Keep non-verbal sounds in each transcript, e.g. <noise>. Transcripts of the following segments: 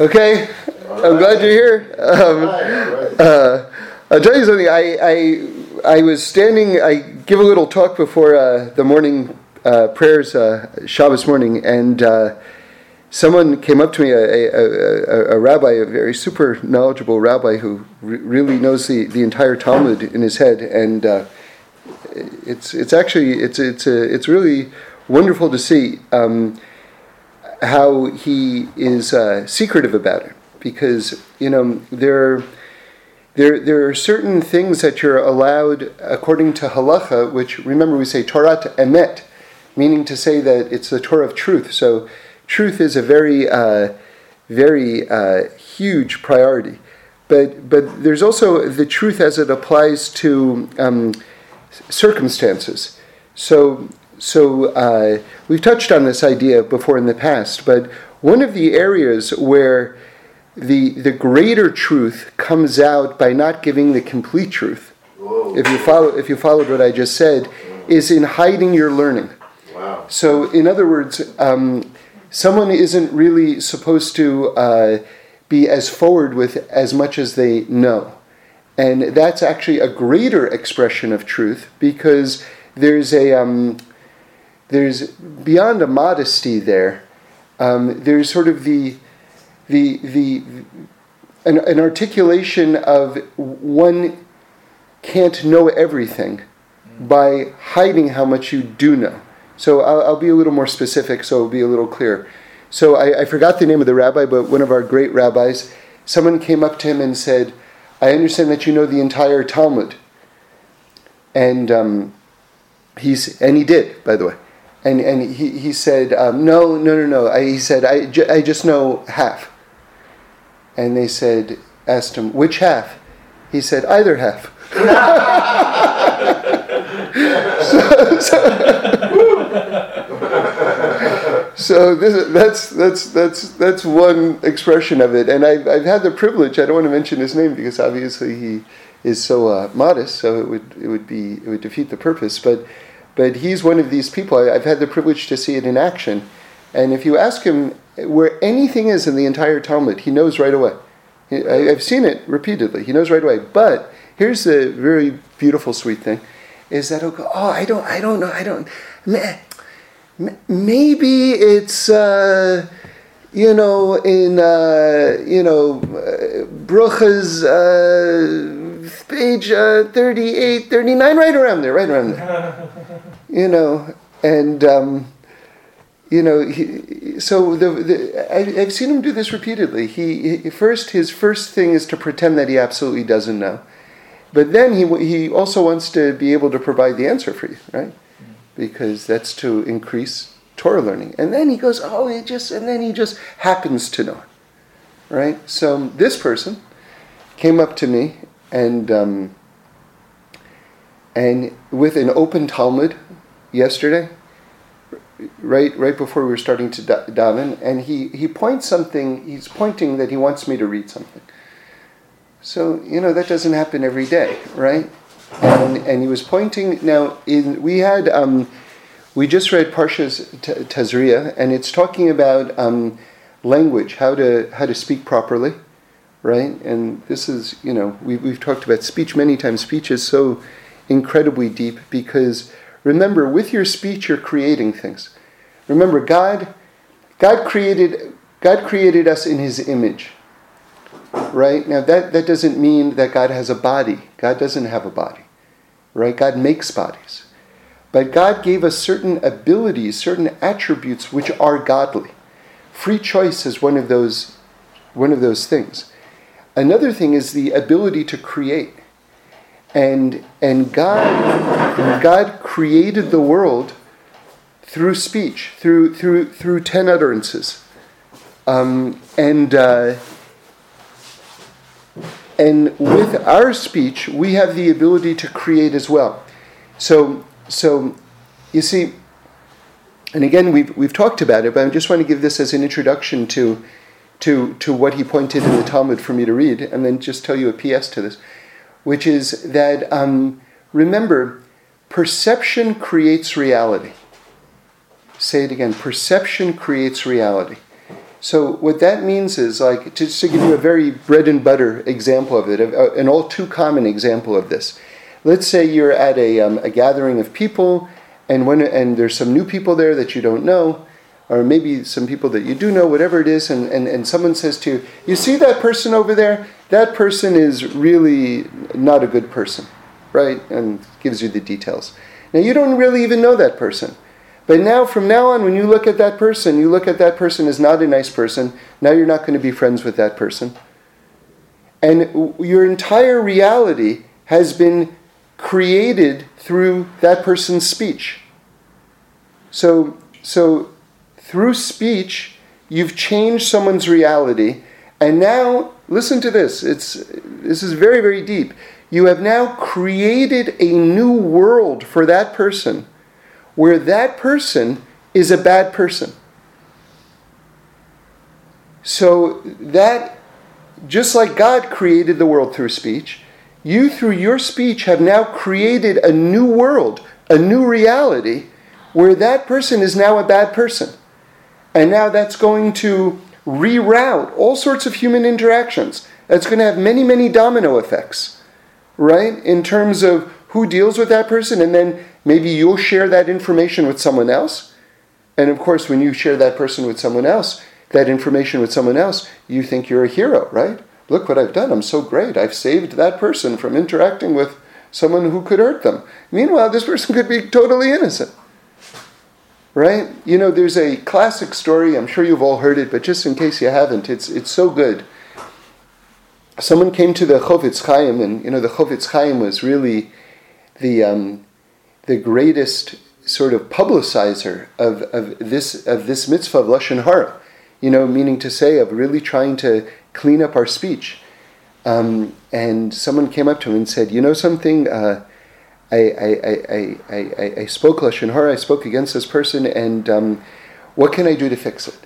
Okay, I'm glad you're here. Um, uh, I'll tell you something. I, I, I was standing. I give a little talk before uh, the morning uh, prayers, uh, Shabbos morning, and uh, someone came up to me, a, a, a, a, rabbi, a very super knowledgeable rabbi who re- really knows the, the entire Talmud in his head, and uh, it's it's actually it's it's it's really wonderful to see. Um, how he is uh, secretive about it. Because you know there there there are certain things that you're allowed according to halacha which remember we say Torah emet meaning to say that it's the Torah of truth. So truth is a very uh, very uh, huge priority. But but there's also the truth as it applies to um, circumstances. So so uh, we've touched on this idea before in the past, but one of the areas where the the greater truth comes out by not giving the complete truth. Whoa. If you follow if you followed what I just said, is in hiding your learning. Wow. So in other words, um, someone isn't really supposed to uh, be as forward with as much as they know. And that's actually a greater expression of truth because there's a um, there's beyond a modesty there. Um, there's sort of the the the an, an, articulation of one can't know everything by hiding how much you do know. So I'll, I'll be a little more specific, so it'll be a little clearer. So I, I, forgot the name of the rabbi, but one of our great rabbis, someone came up to him and said, "I understand that you know the entire Talmud." And um, he's and he did, by the way and and he, he said, um, no, no, no, no. I, he said, I, ju- I just know half. And they said, asked him, which half? He said, either half. <laughs> so, so, so this, that's, that's, that's, that's one expression of it. And I've, I've had the privilege, I don't want to mention his name because obviously he is so uh, modest, so it would, it would be, it would defeat the purpose. But but he's one of these people. I've had the privilege to see it in action. And if you ask him where anything is in the entire Talmud, he knows right away. I've seen it repeatedly. He knows right away. But here's the very beautiful, sweet thing: is that he'll go, "Oh, I don't, I don't know, I don't. Maybe it's, uh, you know, in, uh, you know, uh, Bruchas, uh, page uh, 38, 39, right around there, right around there." <laughs> you know, and um, you know, he, so the, the I, have seen him do this repeatedly. He, he, first his first thing is to pretend that he absolutely doesn't know, but then he he also wants to be able to provide the answer for you, right? Because that's to increase Torah learning. And then he goes, oh, it just and then he just happens to know, right? So this person came up to me and. Um, and with an open Talmud yesterday, right right before we were starting to daven, and he, he points something. He's pointing that he wants me to read something. So you know that doesn't happen every day, right? And and he was pointing. Now in we had um, we just read Parshas Tazria, and it's talking about um, language, how to how to speak properly, right? And this is you know we we've talked about speech many times. Speech is so incredibly deep because Remember, with your speech, you're creating things. Remember, God, God created, God created us in His image. Right now, that that doesn't mean that God has a body. God doesn't have a body. Right? God makes bodies, but God gave us certain abilities, certain attributes which are godly. Free choice is one of those, one of those things. Another thing is the ability to create and and God God created the world through speech, through through through ten utterances, um, and uh, and with our speech we have the ability to create as well. So so you see, and again we've we've talked about it, but I just want to give this as an introduction to to to what he pointed in the Talmud for me to read, and then just tell you a PS to this which is that um, remember, perception creates reality. Say it again perception creates reality. So what that means is like just to give you a very bread and butter example of it, an all too common example of this. Let's say you're at a, um, a gathering of people, and when and there's some new people there that you don't know, or maybe some people that you do know, whatever it is, and, and, and someone says to you, You see that person over there? That person is really not a good person, right? And gives you the details. Now, you don't really even know that person. But now, from now on, when you look at that person, you look at that person as not a nice person. Now you're not going to be friends with that person. And your entire reality has been created through that person's speech. So, so through speech, you've changed someone's reality. And now, listen to this. It's, this is very, very deep. You have now created a new world for that person where that person is a bad person. So that, just like God created the world through speech, you through your speech have now created a new world, a new reality, where that person is now a bad person. And now that's going to reroute all sorts of human interactions. That's going to have many, many domino effects, right? In terms of who deals with that person, and then Maybe you'll share that information with someone else. And of course, when you share that person with someone else, that information with someone else, you think you're a hero, right? Look what I've done. I'm so great. I've saved that person from interacting with someone who could hurt them. Meanwhile, this person could be totally innocent. Right? You know, there's a classic story, I'm sure you've all heard it, but just in case you haven't, it's, it's so good. Someone came to the Chofetz Chaim, and you know, the Chofetz Chaim was really the, um, the greatest sort of publicizer of, of this of this mitzvah of lashon hara, you know, meaning to say of really trying to clean up our speech. Um, and someone came up to him and said, "You know something? Uh, I, I, I, I, I, spoke lashon hara. I spoke against this person, and um, what can I do to fix it?"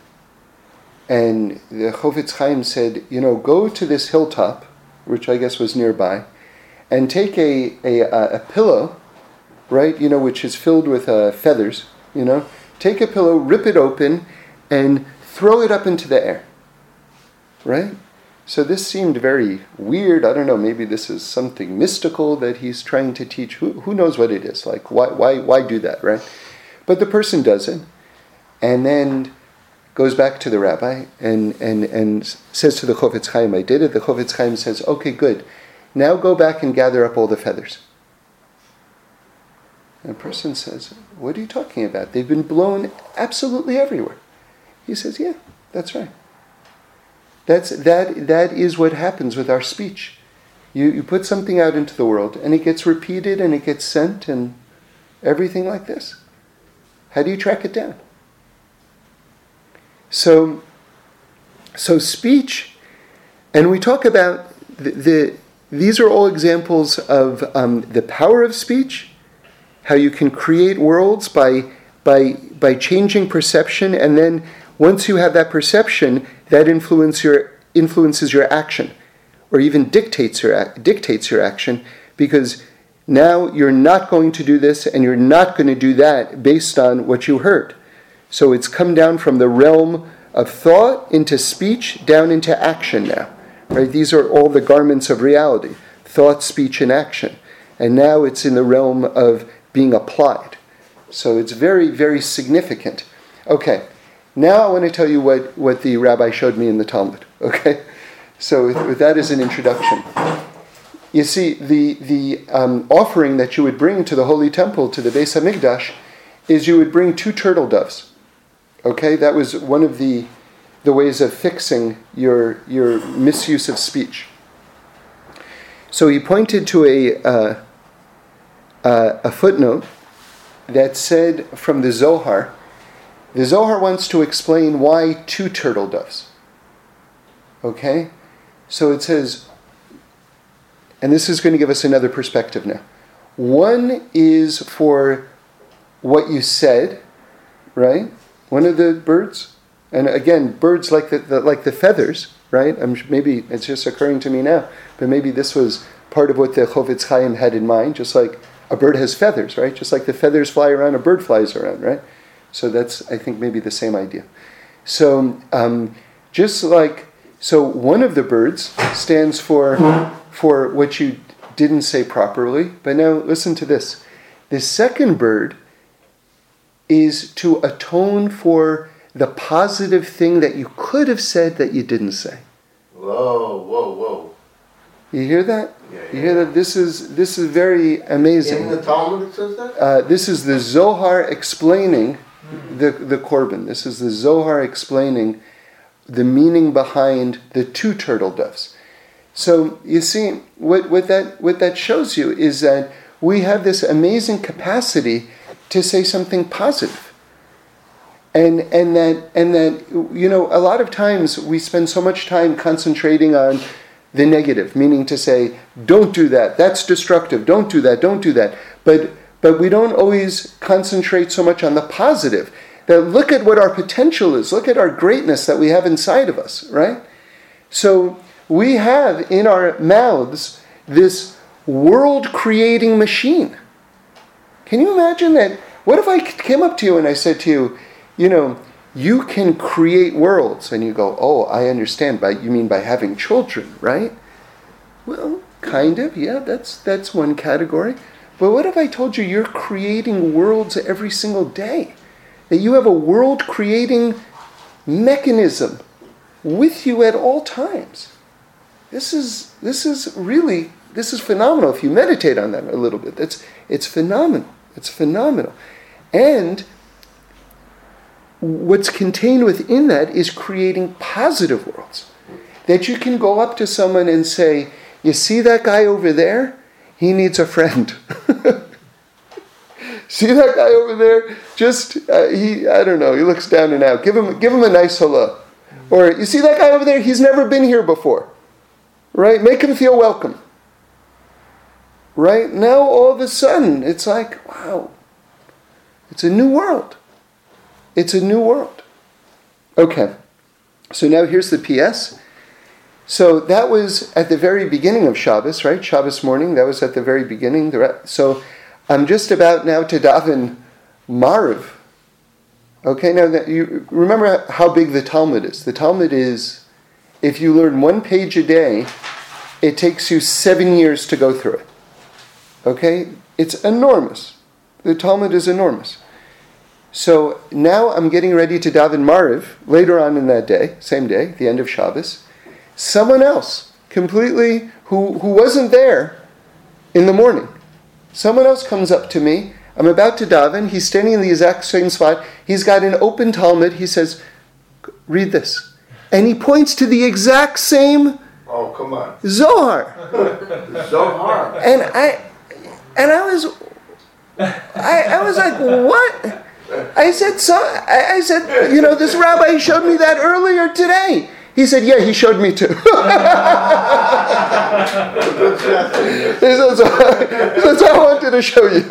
And the Chofetz Chaim said, "You know, go to this hilltop, which I guess was nearby, and take a, a, a pillow." right? You know, which is filled with uh, feathers, you know. Take a pillow, rip it open, and throw it up into the air, right? So this seemed very weird. I don't know, maybe this is something mystical that he's trying to teach. Who, who knows what it is? Like, why, why, why do that, right? But the person does it, and then goes back to the rabbi and, and, and says to the Chofetz Chaim, I did it. The Chofetz Chaim says, okay, good. Now go back and gather up all the feathers. And a person says, What are you talking about? They've been blown absolutely everywhere. He says, Yeah, that's right. That's, that, that is what happens with our speech. You, you put something out into the world and it gets repeated and it gets sent and everything like this. How do you track it down? So, so speech, and we talk about the, the these are all examples of um, the power of speech how you can create worlds by, by, by changing perception, and then once you have that perception, that influence your, influences your action, or even dictates your, dictates your action, because now you're not going to do this and you're not going to do that based on what you heard. So it's come down from the realm of thought into speech down into action now. Right? These are all the garments of reality thought, speech, and action. And now it's in the realm of being applied. So it's very, very significant. Okay, now I want to tell you what, what the rabbi showed me in the Talmud. <laughs> Okay, so with, with an introduction. You see, the, the um, offering that you would bring to the Holy Temple, to the Beis HaMikdash, is you would bring two turtle doves. Okay, that was one of the, the ways of fixing your, your misuse of speech. So he pointed to a, uh, uh, a footnote that said from the Zohar, the Zohar wants to explain why two turtle doves. Okay? So it says, and this is going to give us another perspective now. One is for what you said, right? One of the birds, and again, birds like the, the like the feathers, right? I'm, maybe it's just occurring to me now, but maybe this was part of what the Chofetz Chaim had in mind, just like a bird has feathers, right? Just like the feathers fly around, a bird flies around, right? So that's, I think, maybe the same idea. So um, Just like, so one of the birds stands for, for what you didn't say properly. But now listen to this. The second bird is to atone for the positive thing that you could have said that you didn't say. Whoa, whoa, whoa. You hear that? Yeah, You hear that? This is this is very amazing. In the Talmud it says that? Uh, this is the Zohar explaining the, the Korban. This is the Zohar explaining the meaning behind the two turtle doves. So you see, what, what, that, what that shows you is that we have this amazing capacity to say something positive. And, and, that, and that, you know, a lot of times we spend so much time concentrating on the negative, meaning to say, don't do that, that's destructive, don't do that, don't do that. But, but we don't always concentrate so much on the positive. That look at what our potential is, look at our greatness that we have inside of us, right? So we have in our mouths this world creating machine. Can you imagine that? What if I came up to you and I said to you, you know, you can create worlds and you go oh i understand by you mean by having children right? Well kind of yeah that's that's one category. But what if i told you you're creating worlds every single day? That you have a world creating mechanism with you at all times. This is this is really this is phenomenal if you meditate on that a little bit. That's it's phenomenal it's phenomenal and what's contained within that is creating positive worlds. That you can go up to someone and say, You see that guy over there? He needs a friend. <laughs> see that guy over there? Just, uh, he, I don't know, he looks down and out. Give him, give him a nice hello. Or, You see that guy over there? He's never been here before. Right? Make him feel welcome. Right? Now, all of a sudden, it's like, wow, it's a new world. It's a new world. Okay, so now here's the PS. So that was at the very beginning of Shabbos, right? Shabbos morning, that was at the very beginning. So I'm just about now to daven Mariv. Okay, now that you remember how big the Talmud is. The Talmud is, if you learn one page a day, it takes you seven years to go through it. Okay, it's enormous. The Talmud is enormous. So now I'm getting ready to daven Mariv later on in that day, same day, the end of Shabbos. Someone else, completely, who, who wasn't there in the morning, someone else comes up to me. I'm about to daven. He's standing in the exact same spot. He's got an open Talmud. He says, Read this. And he points to the exact same Oh, come on. Zohar. <laughs> Zohar. And I and I was I, I was like, what? I said, so, I, I said, you know, this rabbi showed me that earlier today. He said, yeah, he showed me too. <laughs> he said, so, I wanted to show you.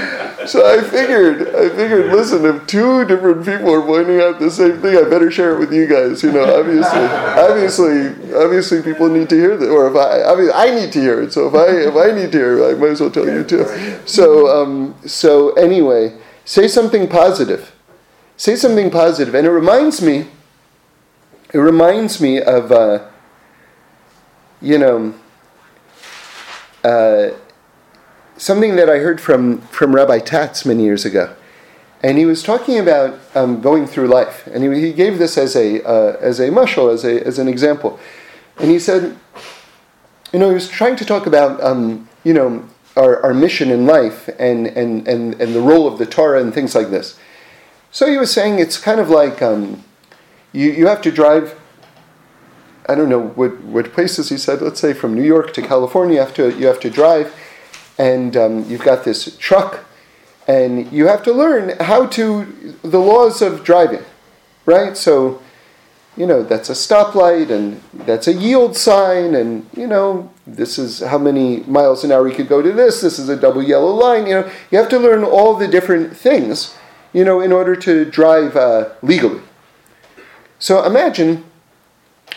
<laughs> so I figured, I figured, listen, if two different people are pointing out the same thing, I better share it with you guys. You know, obviously, obviously, obviously, people need to hear that, or if I, I mean, I need to hear it. So if I, if I need to hear it, I might as well tell you too. So, um, so anyway, say something positive. Say something positive. and it reminds me. It reminds me of, uh, you know. Uh, something that I heard from, from Rabbi Tatz many years ago. And he was talking about um, going through life. And he, he gave this as a, uh, as a mushal, as, a, as an example. And he said, you know, he was trying to talk about, um, you know, our, our mission in life and, and, and, and the role of the Torah and things like this. So he was saying it's kind of like um, you, you have to drive, I don't know what, what places he said, let's say from New York to California, you have to, you have to drive and um, you've got this truck, and you have to learn how to the laws of driving, right? So, you know, that's a stoplight, and that's a yield sign, and you know, this is how many miles an hour you could go to this. This is a double yellow line. You know, you have to learn all the different things, you know, in order to drive uh, legally. So imagine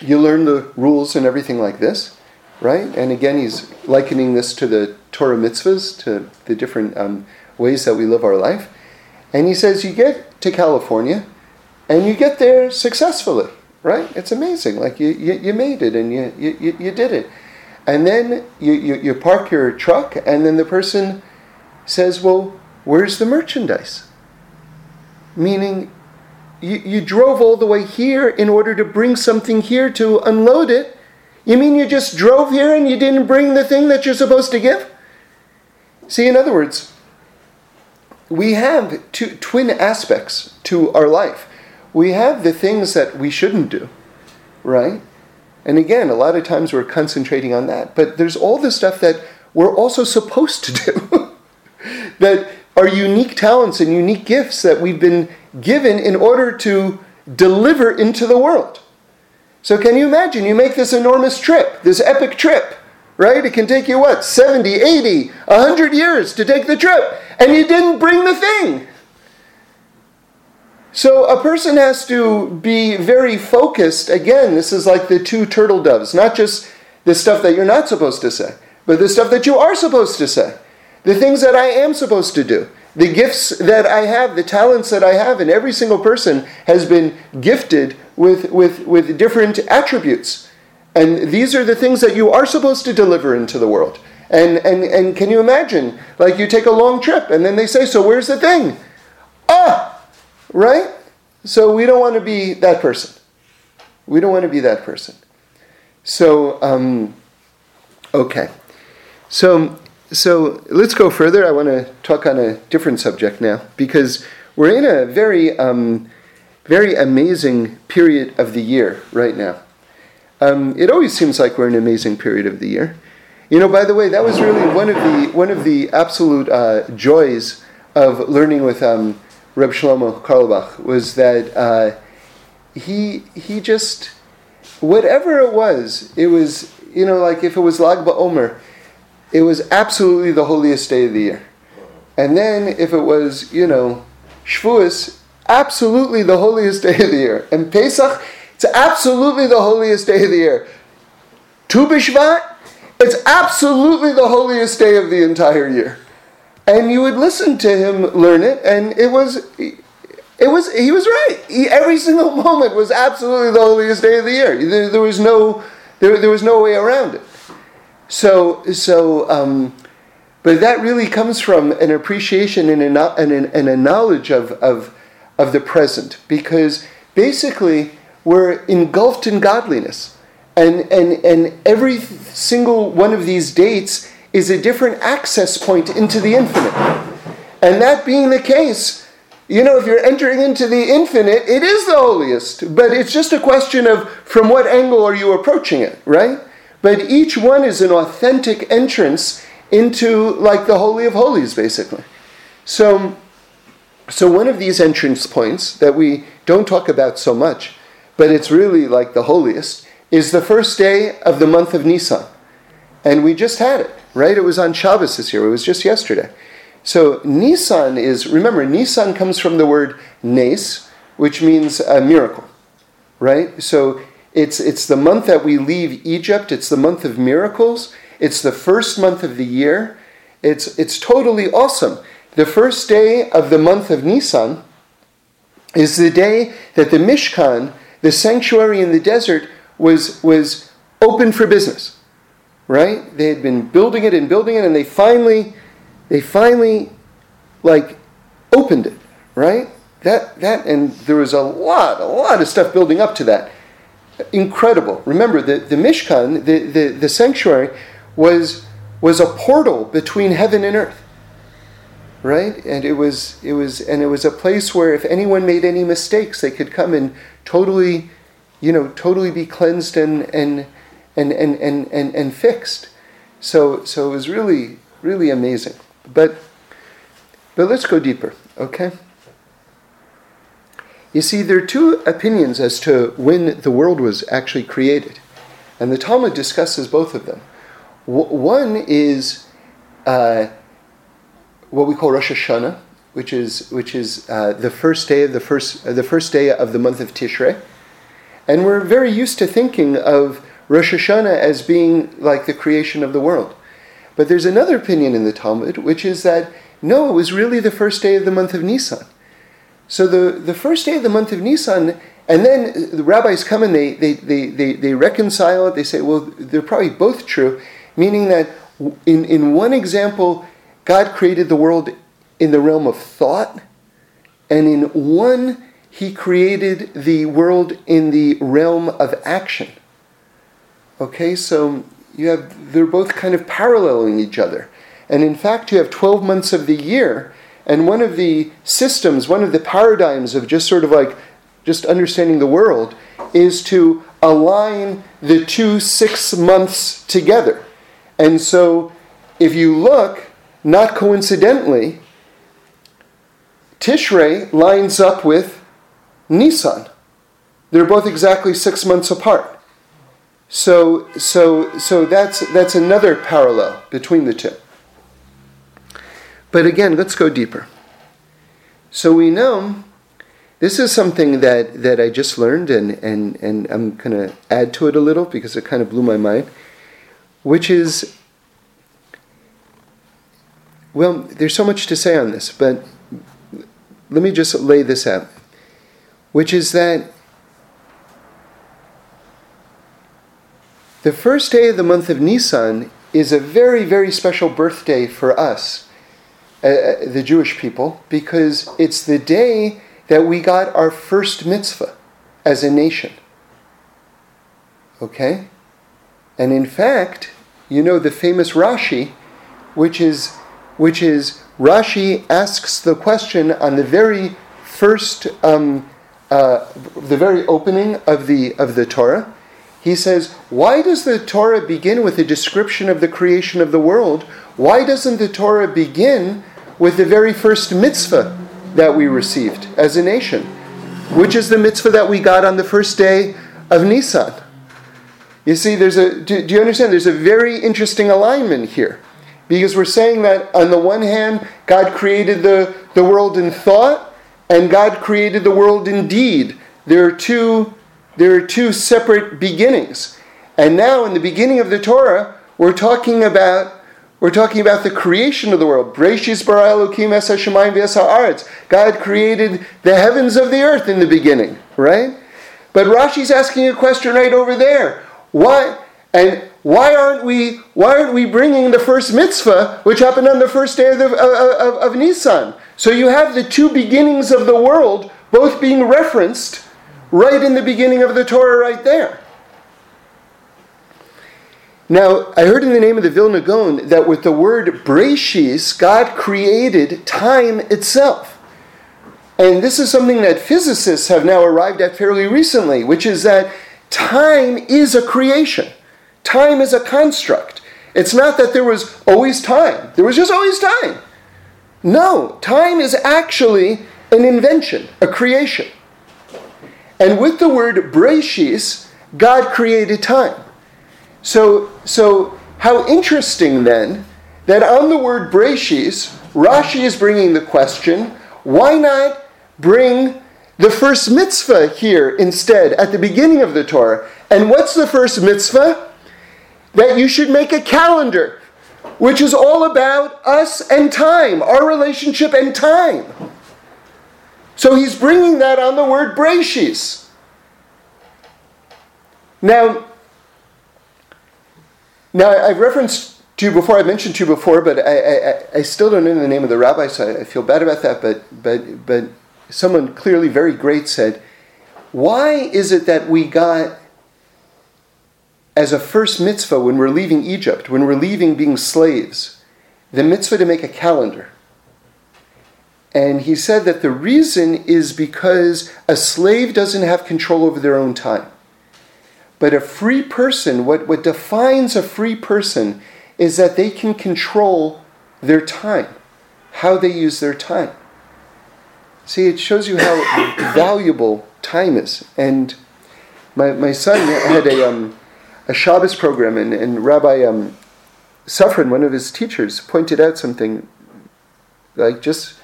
you learn the rules and everything like this right? And again, he's likening this to the Torah mitzvahs, to the different um, ways that we live our life. And he says, you get to California, and you get there successfully, right? It's amazing. Like you, you, you made it and you, you, you did it. And then you, you, you park your truck, and then the person says, Well, where's the merchandise? Meaning, you, you drove all the way here in order to bring something here to unload it. You mean you just drove here and you didn't bring the thing that you're supposed to give? See, in other words, we have two twin aspects to our life. We have the things that we shouldn't do, right? And again, a lot of times we're concentrating on that. But there's all the stuff that we're also supposed to do. <laughs> that are unique talents and unique gifts that we've been given in order to deliver into the world. So, can you imagine? You make this enormous trip, this epic trip, right? It can take you what, 70, 80, 100 years to take the trip, and you didn't bring the thing. So, a person has to be very focused. Again, this is like the two turtle doves, not just the stuff that you're not supposed to say, but the stuff that you are supposed to say the things that I am supposed to do, the gifts that I have, the talents that I have, and every single person has been gifted with, with, with different attributes. And these are the things that you are supposed to deliver into the world. And, and, and can you imagine? Like you take a long trip and then they say, So where's the thing? Ah! Right? So we don't want to be that person. We don't want to be that person. So, um, okay. So so let's go further. I want to talk on a different subject now because we're in a very, um, very amazing period of the year right now. Um, it always seems like we're in an amazing period of the year. You know, by the way, that was really one of the one of the absolute uh, joys of learning with um, Reb Shlomo Carlebach was that uh, he he just whatever it was, it was you know like if it was Lag BaOmer it was absolutely the holiest day of the year. And then if it was, you know, Shavuos, absolutely the holiest <laughs> day of the year. And Pesach, it's absolutely the holiest day of the year. Tu B'Shvat, it's absolutely the holiest day of the entire year. And you would listen to him learn it, and it was, it was, he was right. He, every single <laughs> moment was absolutely the holiest day of the year. There, there was no, there, there was no way around it. So, so, um, but that really comes from an appreciation and a, and a, and a knowledge of, of, of the present, because basically we're engulfed in godliness. And, and, and every single one of these dates is a different access point into the infinite. And that being the case, you know, if you're entering into the infinite, it is the holiest. But it's just a question of from what angle are you approaching it, right? But each one is an authentic entrance into like the Holy of Holies, basically. So, so one of these entrance points that we don't talk about so much, but it's really like the holiest, is the first day of the month of Nisan. And we just had it, right? It was on Shabbos this year. It was just yesterday. So Nisan is, remember, Nisan comes from the word nes, which means a miracle, right? So it's, it's the month that we leave Egypt. It's the month of miracles. It's the first month of the year. It's, it's totally awesome. The first day of the month of Nisan is the day that the Mishkan, the sanctuary in the desert, was, was open for business. Right? They had been building it and building it, and they finally, they finally, like, opened it. Right? That, that, and there was a lot, a lot of stuff building up to that incredible. Remember, the, the Mishkan, the, the, the sanctuary, was, was a portal between heaven and earth. Right? And it was it was and it was a place where if anyone made any mistakes, they could come and totally, you know, totally be cleansed and and and and, and, and, and fixed. So so it was really, really amazing. But but let's go deeper, okay? You see, there are two opinions as to when the world was actually created, and the Talmud discusses both of them. W- one is uh, what we call Rosh Hashanah, which is which is uh, the first day of the first uh, the first day of the month of Tishrei, and we're very used to thinking of Rosh Hashanah as being like the creation of the world. But there's another opinion in the Talmud, which is that no, it was really the first day of the month of Nisan So the, the first day of the month of Nisan, and then the rabbis come and they, they, they, they, they reconcile it. They say, well, they're probably both true, meaning that in, in one example, God created the world in the realm of thought, and in one, he created the world in the realm of action. Okay, so you have they're both kind of paralleling each other. And in fact, you have 12 months of the year, and one of the systems, one of the paradigms of just sort of like just understanding the world is to align the two six months together. And so if you look, not coincidentally, Tishrei lines up with Nisan. They're both exactly six months apart. So, so, so that's, that's another parallel between the two. But again, let's go deeper. So we know this is something that, that I just learned, and, and, and I'm going to add to it a little because it kind of blew my mind, which is well, there's so much to say on this, but let me just lay this out, which is that the first day of the month of Nisan is a very, very special birthday for us, uh, uh, the Jewish people, because it's the day that we got our first mitzvah as a nation. Okay? And in fact, you know the famous Rashi, which is which is Rashi asks the question on the very first, um, uh, the very opening of the of the Torah. He says, "Why does the Torah begin with a description of the creation of the world? Why doesn't the Torah begin with the very first mitzvah that we received as a nation, which is the mitzvah that we got on the first day of Nisan?" You see, there's a. Do, do you understand? There's a very interesting alignment here. Because we're saying that on the one hand, God created the, the world in thought, and God created the world in deed. There are two, there are two separate beginnings. And now in the beginning of the Torah, we're talking about we're talking about the creation of the world. God created the heavens of the earth in the beginning, right? But Rashi's asking a question right over there. What? And why aren't we why aren't we bringing the first mitzvah which happened on the first day of, the, of, of, Nisan? So you have the two beginnings of the world both being referenced right in the beginning of the Torah right there. Now, I heard in the name of the Vilna Gaon that with the word Breshis, God created time itself. And this is something that physicists have now arrived at fairly recently, which is that time is a creation. Time is a construct. It's not that there was always time, there was just always time. No, time is actually an invention, a creation. And with the word breshis, God created time. So, so how interesting then that on the word breshis, Rashi is bringing the question why not bring the first mitzvah here instead at the beginning of the Torah? And what's the first mitzvah? That you should make a calendar, which is all about us and time, our relationship and time. So he's bringing that on the word Breshis. Now, now I've referenced to you before, I mentioned to you before, but I, I, I still don't know the name of the rabbi, so I feel bad about that. But, but, but someone clearly very great said, Why is it that we got as a first mitzvah when we're leaving Egypt, when we're leaving being slaves, the mitzvah to make a calendar. And he said that the reason is because a slave doesn't have control over their own time. But a free person, what, what defines a free person is that they can control their time, how they use their time. See, it shows you how <coughs> valuable time is. And my, my son had a, um, a Shabbos program, and, and Rabbi um, Safran, one of his teachers, pointed out something like just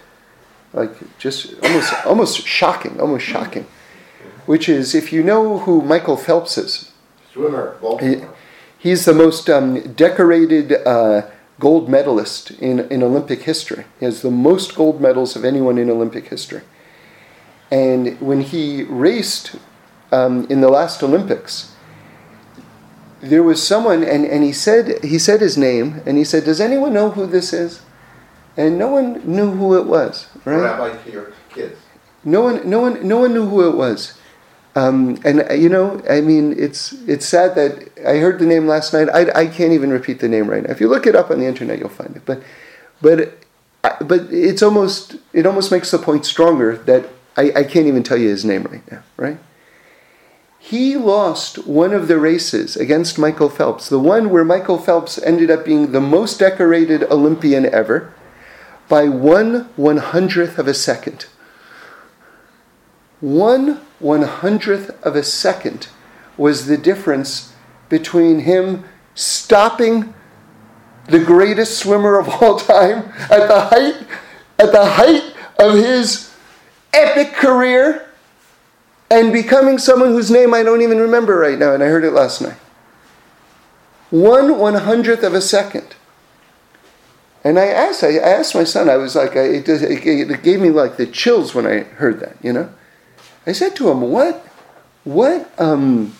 like just almost almost shocking, almost shocking, which is if you know who Michael Phelps is, swimmer, he, he's the most um, decorated uh, gold medalist in, in Olympic history. He has the most gold medals of anyone in Olympic history. and when he raced um, in the last Olympics, there was someone, and, and he said he said his name, and he said, "Does anyone know who this is?" And no one knew who it was. Right? Rabbi to your kids. No one, no one, no one knew who it was. Um, and uh, you know, I mean, it's it's sad that I heard the name last night. I, I can't even repeat the name right now. If you look it up on the internet, you'll find it. But but uh, but it's almost it almost makes the point stronger that I, I can't even tell you his name right now. Right? He lost one of the races against Michael Phelps, the one where Michael Phelps ended up being the most decorated Olympian ever, by one one hundredth of a second. One one hundredth of a second was the difference between him stopping the greatest swimmer of all time at the height at the height of his epic career and becoming someone whose name I don't even remember right now, and I heard it last night. One one hundredth of a second. And I asked, I asked my son, I was like, I, it, it gave me like the chills when I heard that, you know? I said to him, what, what, um,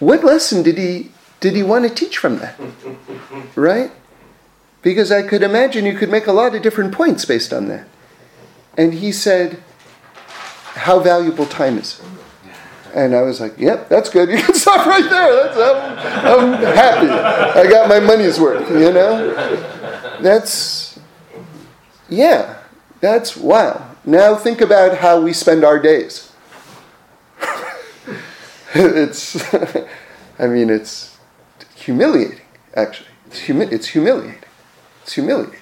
what lesson did he, did he want to teach from that? <laughs> Right? Because I could imagine you could make a lot of different points based on that. And he said, how valuable time is. And I was like, yep, that's good. <laughs> You can stop right there. That's, I'm, I'm happy. I got my money's worth, you know? That's, yeah, that's wow. Now think about how we spend our days. <laughs> it's, <laughs> I mean, it's humiliating, actually. It's, humi- it's humiliating. It's humiliating.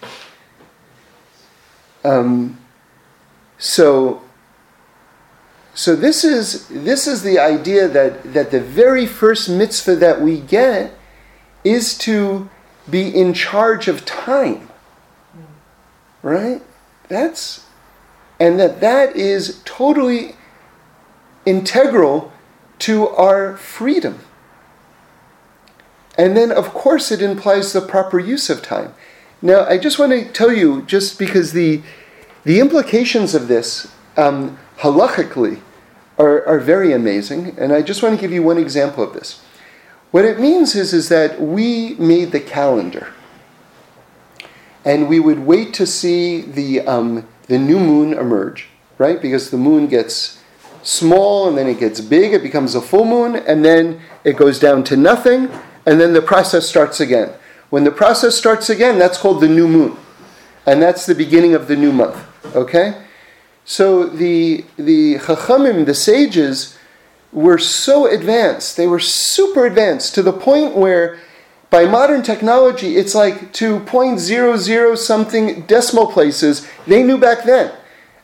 Um, so, so this is this is the idea that that the very first mitzvah that we get is to be in charge of time. Right? That's and that that is totally integral to our freedom. And then of course it implies the proper use of time. Now I just want to tell you just because the the implications of this um, halachically are, are very amazing, and I just want to give you one example of this. What it means is, is that we made the calendar, and we would wait to see the, um, the new moon emerge, right? Because the moon gets small, and then it gets big, it becomes a full moon, and then it goes down to nothing, and then the process starts again. When the process starts again, that's called the new moon, and that's the beginning of the new month. Okay? So the the Chachamim, the sages, were so advanced. They were super advanced to the point where by modern technology, it's like to 0.00 something decimal places they knew back then.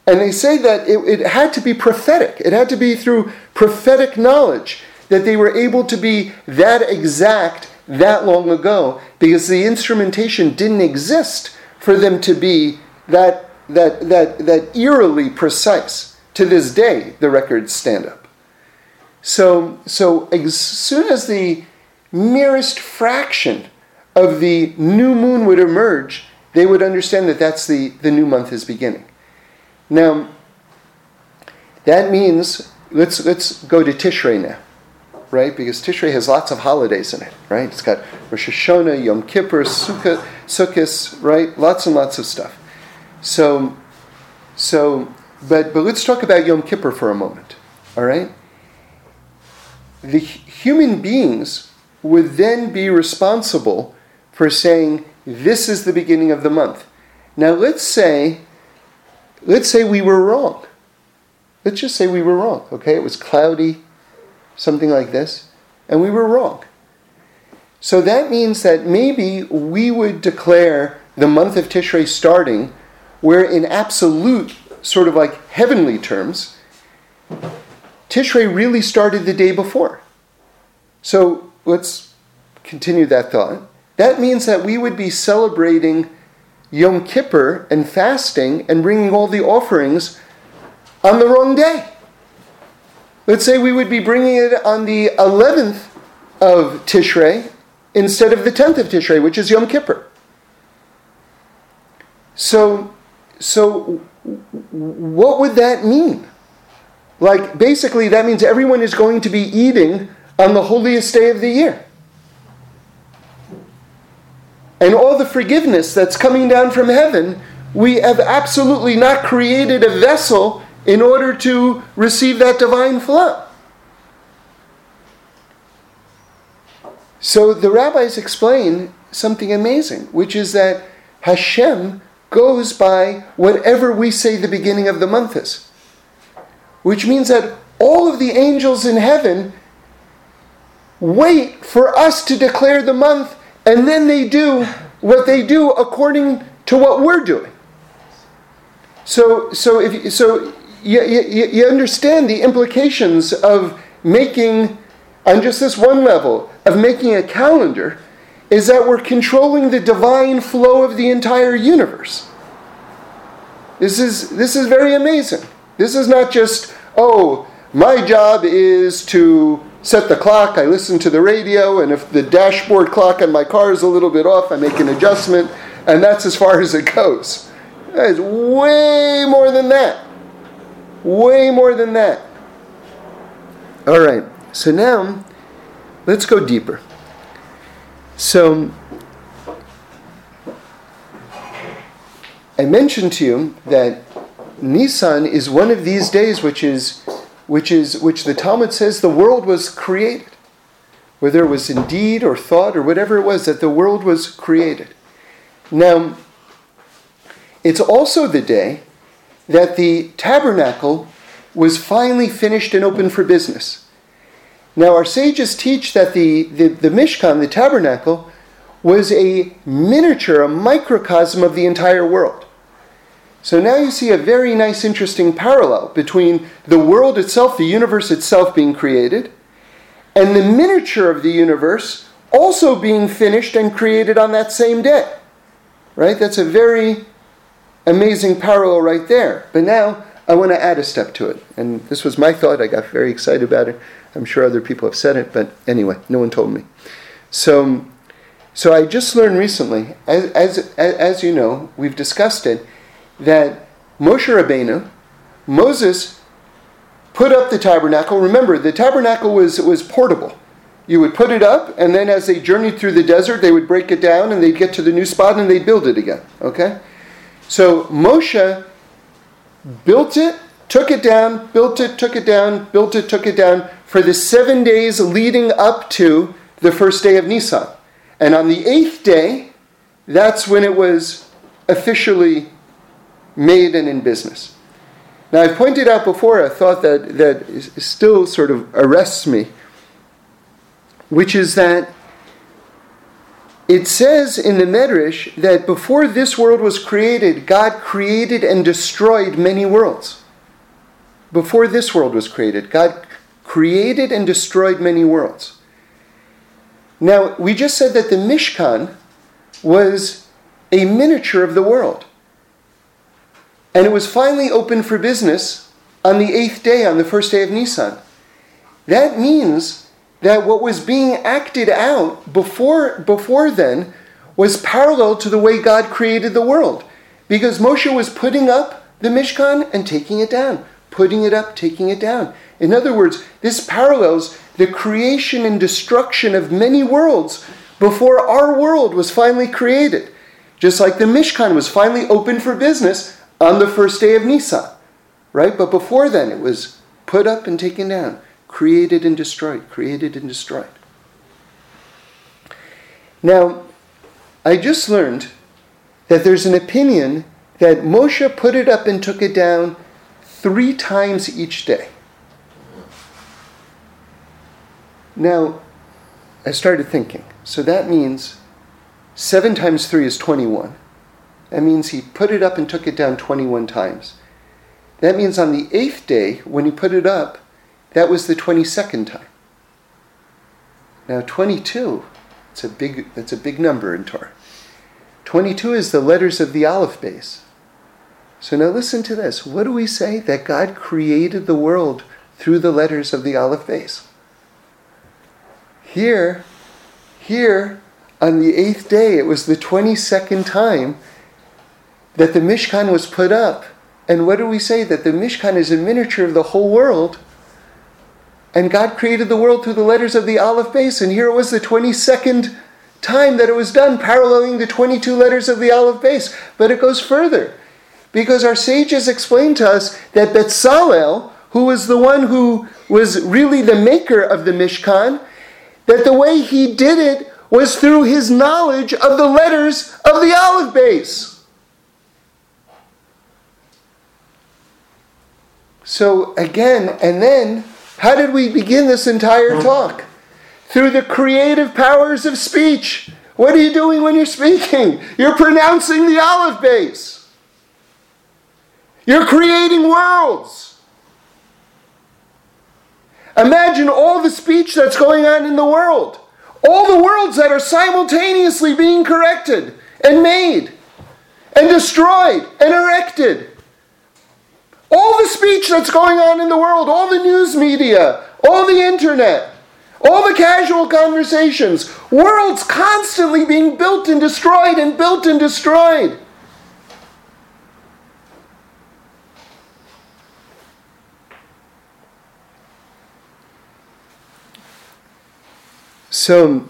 And they say that it, it had to be prophetic. It had to be through prophetic knowledge that they were able to be that exact that long ago because the instrumentation didn't exist for them to be that that, that, that eerily precise. To this day, the records stand up. So, so as soon as the merest fraction of the new moon would emerge, they would understand that that's the, the new month is beginning. Now, that means, let's, let's go to Tishrei now, right? Because Tishrei has lots of holidays in it, right? It's got Rosh Hashanah, Yom Kippur, Sukkot, Sukkot, right? Lots and lots of stuff. So, so, but but let's talk about Yom Kippur for a moment. All right. The human beings would then be responsible for saying this is the beginning of the month. Now let's say, let's say we were wrong. Let's just say we were wrong. Okay, it was cloudy, something like this, and we were wrong. So that means that maybe we would declare the month of Tishrei starting where in absolute, sort of like heavenly terms, Tishrei really started the day before. So let's continue that thought. That means that we would be celebrating Yom Kippur and fasting and bringing all the offerings on the wrong day. Let's say we would be bringing it on the 11th of Tishrei instead of the 10th of Tishrei, which is Yom Kippur. So so what would that mean? Like, basically, that means everyone is going to be eating on the holiest day of the year. And all the forgiveness that's coming down from heaven, we have absolutely not created a vessel in order to receive that divine flow. So the rabbis explain something amazing, which is that Hashem goes by whatever we say the beginning of the month is. Which means that all of the angels in heaven wait for us to declare the month, and then they do what they do according to what we're doing. So, so, if, so you, you, you understand the implications of making, on just this one level, of making a calendar, is that we're controlling the divine flow of the entire universe. This is, this is very amazing. This is not just, oh, my job is to set the clock, I listen to the radio, and if the dashboard clock on my car is a little bit off, I make an adjustment, and that's as far as it goes. That is way more than that. Way more than that. All right, so now let's go deeper. So, I mentioned to you that Nisan is one of these days which is which is which the Talmud says the world was created. Whether it was in deed or thought or whatever it was, that the world was created. Now, it's also the day that the tabernacle was finally finished and open for business. Now, our sages teach that the, the, the Mishkan, the tabernacle, was a miniature, a microcosm of the entire world. So now you see a very nice, interesting parallel between the world itself, the universe itself being created, and the miniature of the universe also being finished and created on that same day. Right? That's a very amazing parallel right there. But now I want to add a step to it. And this was my thought. I got very excited about it. I'm sure other people have said it, but anyway, no one told me. So, so I just learned recently, as, as, as you know, we've discussed it, that Moshe Rabbeinu, Moses, put up the tabernacle. Remember, the tabernacle was, was portable. You would put it up, and then as they journeyed through the desert, they would break it down and they'd get to the new spot and they'd build it again. Okay? So Moshe built it, took it down, built it, took it down, built it, took it down for the seven days leading up to the first day of Nisan. And on the eighth day, that's when it was officially made and in business. Now, I've pointed out before a thought that, that still sort of arrests me, which is that it says in the Medrash that before this world was created, God created and destroyed many worlds. Before this world was created, God created and destroyed many worlds. Now, we just said that the Mishkan was a miniature of the world. And it was finally open for business on the eighth day, on the first day of Nisan. That means that what was being acted out before, before then was parallel to the way God created the world. Because Moshe was putting up the Mishkan and taking it down, putting it up, taking it down. In other words, this parallels the creation and destruction of many worlds before our world was finally created. Just like the Mishkan was finally open for business on the first day of Nisan, right? But before then, it was put up and taken down, created and destroyed, created and destroyed. Now, I just learned that there's an opinion that Moshe put it up and took it down three times each day. Now, I started thinking. So that means 7 times 3 is 21. That means he put it up and took it down 21 times. That means on the eighth day, when he put it up, that was the 22nd time. Now 22, it's a big, that's a big number in Torah. 22 is the letters of the Aleph Beis. So now listen to this. What do we say? That God created the world through the letters of the Aleph Beis. Here, here, on the eighth day, it was the 22nd time that the Mishkan was put up. And what do we say? That the Mishkan is a miniature of the whole world. And God created the world through the letters of the Aleph Beis, And here it was the 22nd time that it was done, paralleling the 22 letters of the Aleph Beis. But it goes further. Because our sages explained to us that Betzalel, who was the one who was really the maker of the Mishkan, that the way he did it was through his knowledge of the letters of the Aleph base. So again, and then, how did we begin this entire mm-hmm. talk? Through the creative powers of speech. What are you doing when you're speaking? You're pronouncing the Aleph Beis. You're creating worlds. Imagine all the speech that's going on in the world. All the worlds that are simultaneously being corrected and made and destroyed and erected. All the speech that's going on in the world, all the news media, all the internet, all the casual conversations, worlds constantly being built and destroyed and built and destroyed. So,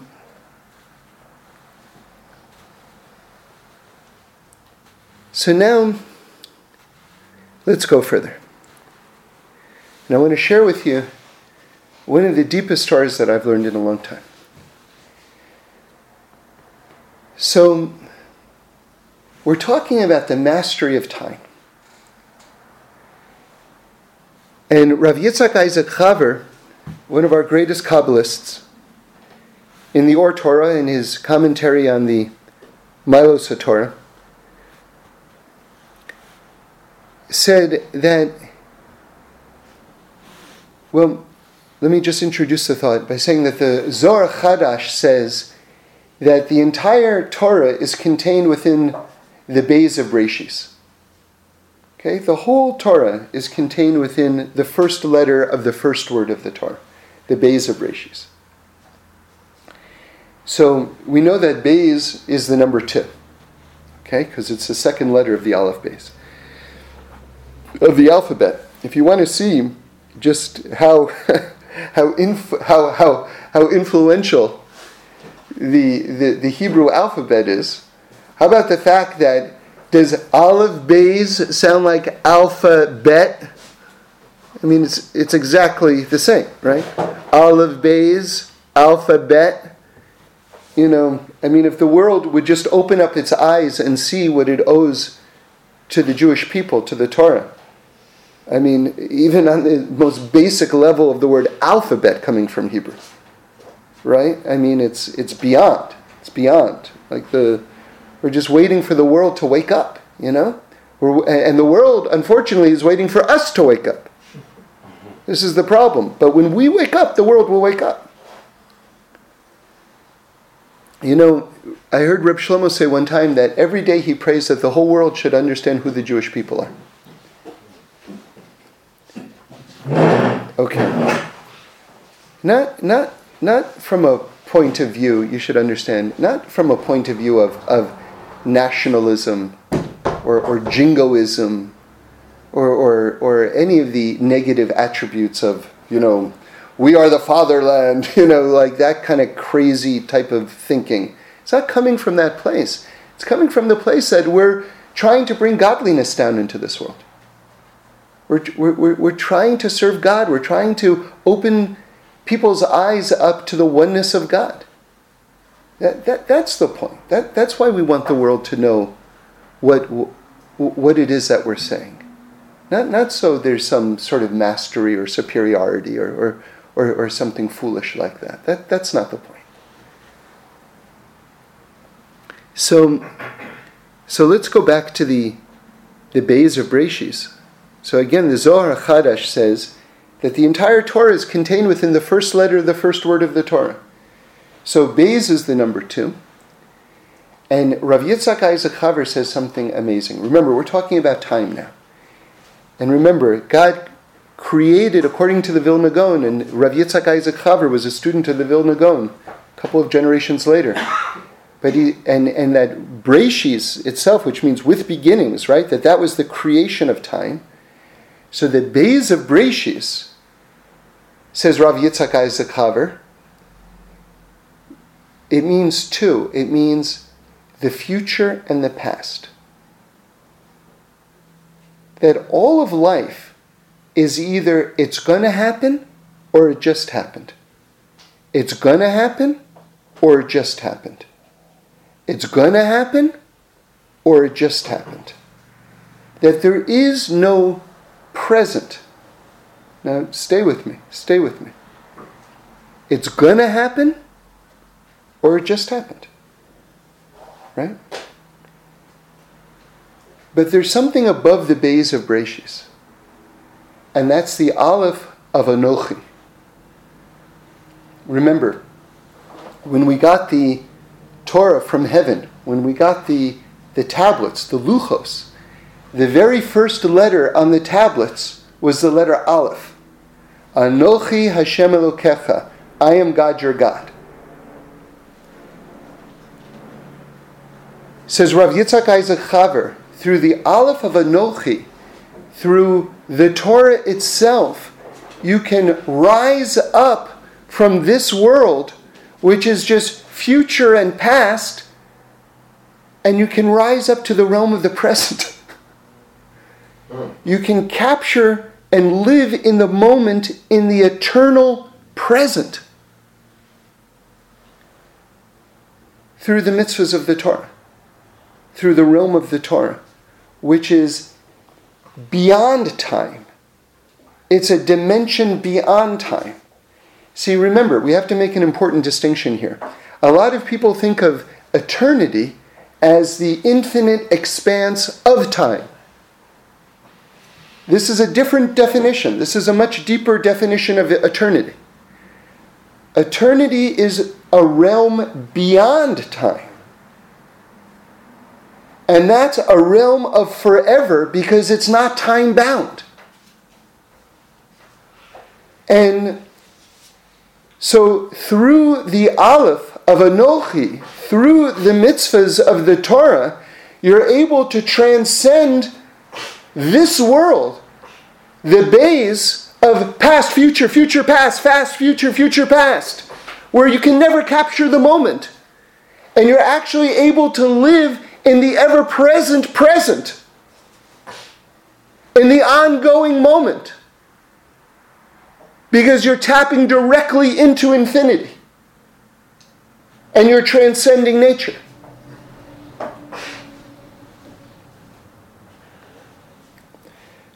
so now let's go further. And I want to share with you one of the deepest stories that I've learned in a long time. So, we're talking about the mastery of time. And Rav Yitzhak Isaac Chaver, one of our greatest Kabbalists, in the Or Torah, in his commentary on the Ma'alos HaTorah, said that, well, let me just introduce the thought by saying that the Zohar Chadash says that the entire Torah is contained within the Beis of Breshis. Okay, the whole Torah is contained within the first letter of the first word of the Torah, the Beis of Breshis. So we know that Beis is the number two, okay, because it's the second letter of the Aleph Beis of the alphabet. If you want to see just how <laughs> how inf- how how how influential the, the the Hebrew alphabet is, how about the fact that does Aleph Beis sound like alphabet? I mean, it's it's exactly the same, right? Aleph Beis, alphabet. You know, I mean, if the world would just open up its eyes and see what it owes to the Jewish people, to the Torah. I mean, even on the most basic level of the word alphabet coming from Hebrew. Right? I mean, it's, it's beyond. It's beyond. Like the, we're just waiting for the world to wake up, you know? We're, and the world, unfortunately, is waiting for us to wake up. This is the problem. But when we wake up, the world will wake up. You know, I heard Reb Shlomo say one time that every day he prays that the whole world should understand who the Jewish people are. Okay. Not, not, not from a point of view, you should understand, not from a point of view of, of nationalism or, or jingoism or, or, or any of the negative attributes of, you know, we are the fatherland, <laughs> you know, like that kind of crazy type of thinking. It's not coming from that place. It's coming from the place that we're trying to bring godliness down into this world. We're, we're, we're trying to serve God. We're trying to open people's eyes up to the oneness of God. That, that, that's the point. That, that's why we want the world to know what, what it is that we're saying. Not, not so there's some sort of mastery or superiority or, or, or, or something foolish like that. that. That's not the point. So, so let's go back to the, the Beis of Breshis. So again, the Zohar Chadash says that the entire Torah is contained within the first letter of the first word of the Torah. So Beis is the number two. And Rav Yitzhak Isaac Chaver says something amazing. Remember, we're talking about time now. And remember, God created according to the Vilna Gaon, and Rav Yitzhak Isaac Chaver was a student of the Vilna Gaon a couple of generations later. but he, and, and that Breshis itself, which means with beginnings, right? That that was the creation of time. So the Beis of Breshis, says Rav Yitzhak Isaac Chaver, it means two. It means the future and the past. That all of life is either it's going to happen or it just happened. It's going to happen or it just happened. It's going to happen or it just happened. That there is no present. Now, stay with me. Stay with me. It's going to happen or it just happened. Right? But there's something above the Beis of Breshis, and that's the Aleph of Anochi. Remember, when we got the Torah from heaven, when we got the, the tablets, the luchos, the very first letter on the tablets was the letter Aleph. Anochi Hashem Elokecha. I am God your God. Says Rav Yitzhak Isaac Chaver, through the Aleph of Anochi, through the Torah itself, you can rise up from this world, which is just future and past, and you can rise up to the realm of the present. <laughs> Mm. you can capture and live in the moment in the eternal present through the mitzvahs of the Torah, through the realm of the Torah, which is beyond time. It's a dimension beyond time. See, remember, we have to make an important distinction here. A lot of people think of eternity as the infinite expanse of time. This is a different definition. This is a much deeper definition of eternity. Eternity is a realm beyond time. And that's a realm of forever because it's not time bound. And so, through the Aleph of Anochi, through the mitzvahs of the Torah, you're able to transcend this world, the bays of past, future, future, past, past, future, future, past, where you can never capture the moment. And you're actually able to live in the ever present present, in the ongoing moment because you're tapping directly into infinity and you're transcending nature.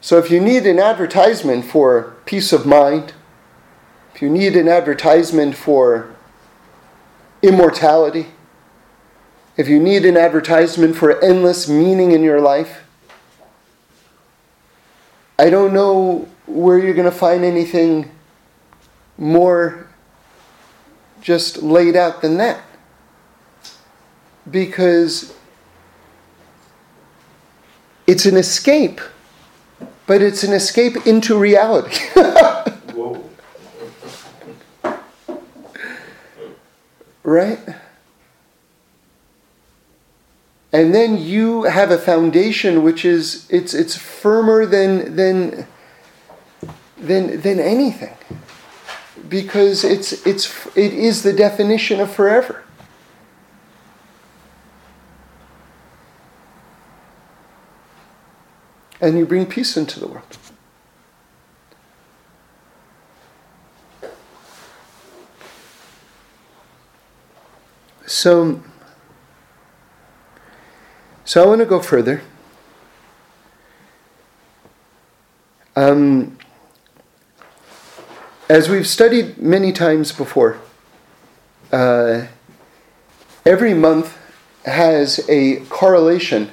So, if you need an advertisement for peace of mind, if you need an advertisement for immortality, if you need an advertisement for endless meaning in your life, I don't know where you're going to find anything more just laid out than that. Because it's an escape, but it's an escape into reality. <laughs> right? And then you have a foundation which is it's it's firmer than than than than anything because it's, it's, it is the definition of forever. And you bring peace into the world. So, so I want to go further. Um, as we've studied many times before, uh, every month has a correlation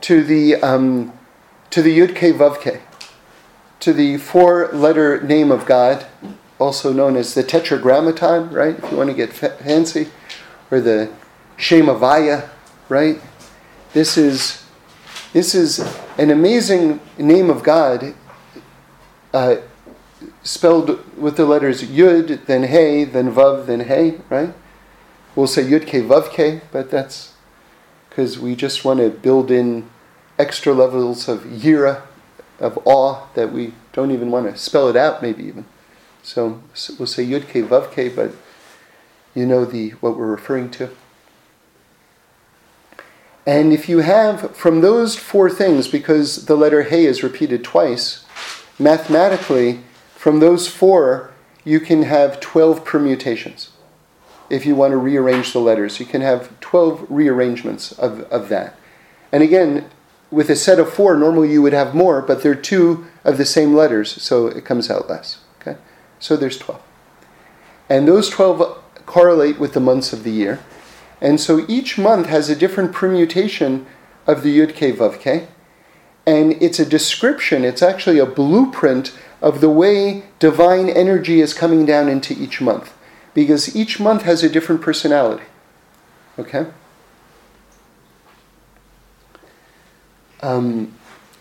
to the um, to the Yud Ke Vav Ke, to the four-letter name of God, also known as the Tetragrammaton, right? If you want to get fancy, or the Shem Havaya, right? This is this is an amazing name of God. Uh, spelled with the letters Yud, then Hey, then Vav, then Hey, right? we'll say Yud K Vav K, but that's because we just want to build in extra levels of yira, of awe, that we don't even want to spell it out, maybe even. So, we'll say Yud K Vav but you know the what we're referring to. And if you have from those four things, because the letter Hey is repeated twice, mathematically, from those four, you can have 12 permutations. If you want to rearrange the letters, you can have 12 rearrangements of, of that. And again, with a set of four, normally you would have more, but there are two of the same letters, so it comes out less. Okay? So there's 12. And those 12 correlate with the months of the year. And so each month has a different permutation of the Yud K Vav K. And it's a description, it's actually a blueprint of the way divine energy is coming down into each month. Because each month has a different personality. Okay? Um,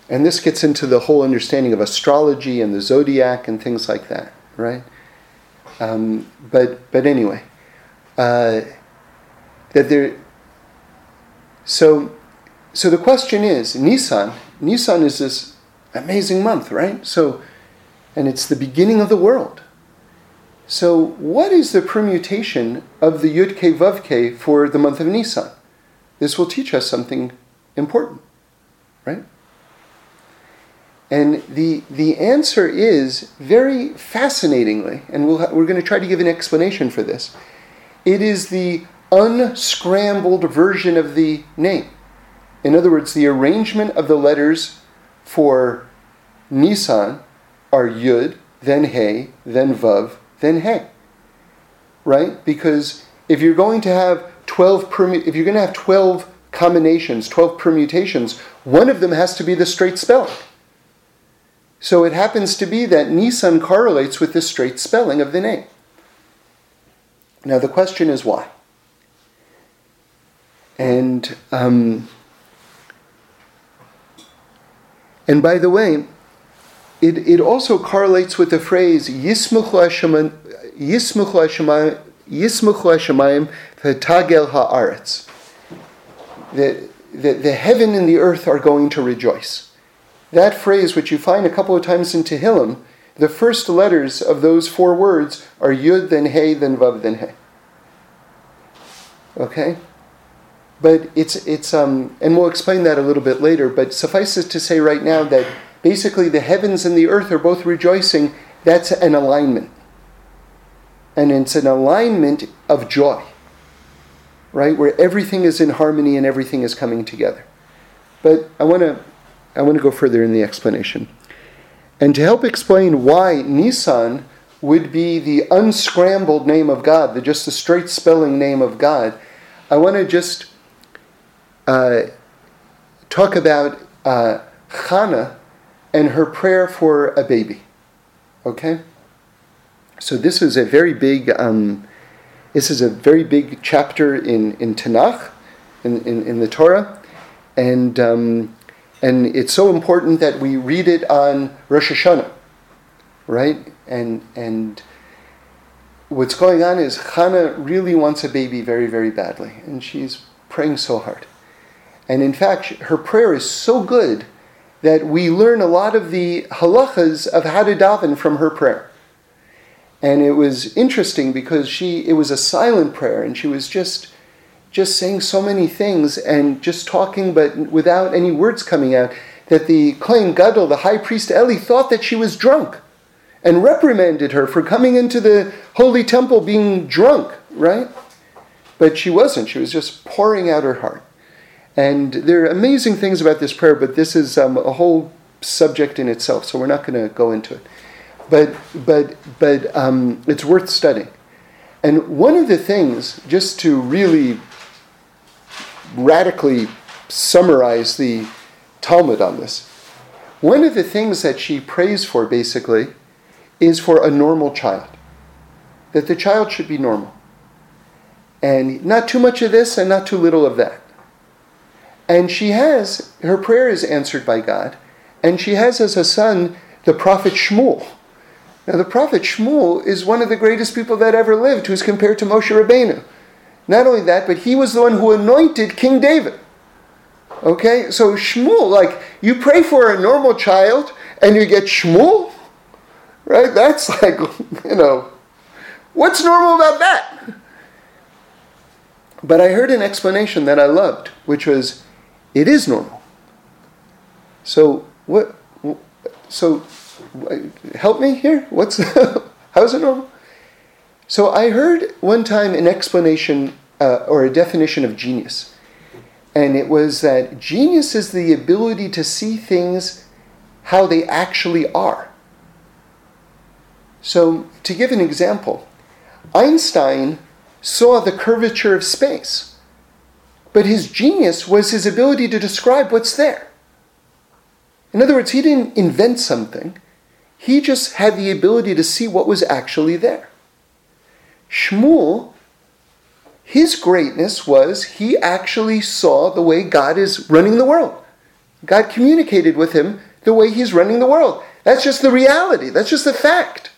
and this gets into the whole understanding of astrology and the zodiac and things like that, right? Um, but but anyway, uh, that there. So, so the question is, Nisan. Nisan is this amazing month, right? So, and it's the beginning of the world. So, what is the permutation of the Yud Ke Vav Ke for the month of Nisan? This will teach us something important, right? And the, the answer is very fascinatingly, and we'll we're going to try to give an explanation for this. It is the unscrambled version of the name. In other words, the arrangement of the letters for Nisan are Yud, then He, then Vav, then He. Right? Because if you're going to have 12 permu- if you're going to have 12 combinations, 12 permutations, one of them has to be the straight spelling. So it happens to be that Nisan correlates with the straight spelling of the name. Now the question is why? And um, and by the way, it, it also correlates with the phrase Yismuchu Hashemayim v'tagel haaretz. The, the heaven and the earth are going to rejoice. That phrase, which you find a couple of times in Tehillim, the first letters of those four words are Yud, then He, then Vav, then He. Okay? But it's, it's um, and we'll explain that a little bit later, but suffice it to say right now that basically the heavens and the earth are both rejoicing. That's an alignment. And it's an alignment of joy, right? Where everything is in harmony and everything is coming together. But I want to I want to go further in the explanation. And to help explain why Nisan would be the unscrambled name of God, the just the straight spelling name of God, I want to just uh, talk about uh, Hannah and her prayer for a baby. Okay? So this is a very big, um, this is a very big chapter in, in Tanakh, in, in, in the Torah. And um, and it's so important that we read it on Rosh Hashanah, right? And and what's going on is Hannah really wants a baby very, very badly, and she's praying so hard. And in fact, her prayer is so good that we learn a lot of the halachas of how to daven from her prayer. And it was interesting because she it was a silent prayer, and she was just just saying so many things and just talking, but without any words coming out, that the Kohen Gadol, the high priest Eli, thought that she was drunk and reprimanded her for coming into the holy temple being drunk, right? But she wasn't. She was just pouring out her heart. And there are amazing things about this prayer, but this is um, a whole subject in itself, so we're not going to go into it. But, but, but um, it's worth studying. And one of the things, just to really radically summarize the Talmud on this. One of the things that she prays for, basically, is for a normal child. That the child should be normal. And not too much of this and not too little of that. And she has, her prayer is answered by God, and she has as a son the prophet Shmuel. Now, the prophet Shmuel is one of the greatest people that ever lived, who's compared to Moshe Rabbeinu. Not only that, but he was the one who anointed King David. Okay, so Shmuel, like you pray for a normal child and you get Shmuel, right? That's like, <laughs> you know, what's normal about that? But I heard an explanation that I loved, which was, it is normal. So what? So help me here. What's <laughs> how is it normal? So I heard one time an explanation uh, or a definition of genius, and it was that genius is the ability to see things how they actually are. So to give an example, Einstein saw the curvature of space, but his genius was his ability to describe what's there. In other words, he didn't invent something, he just had the ability to see what was actually there. Shmuel, his greatness was he actually saw the way God is running the world. God communicated with him the way he's running the world. That's just the reality, that's just the fact.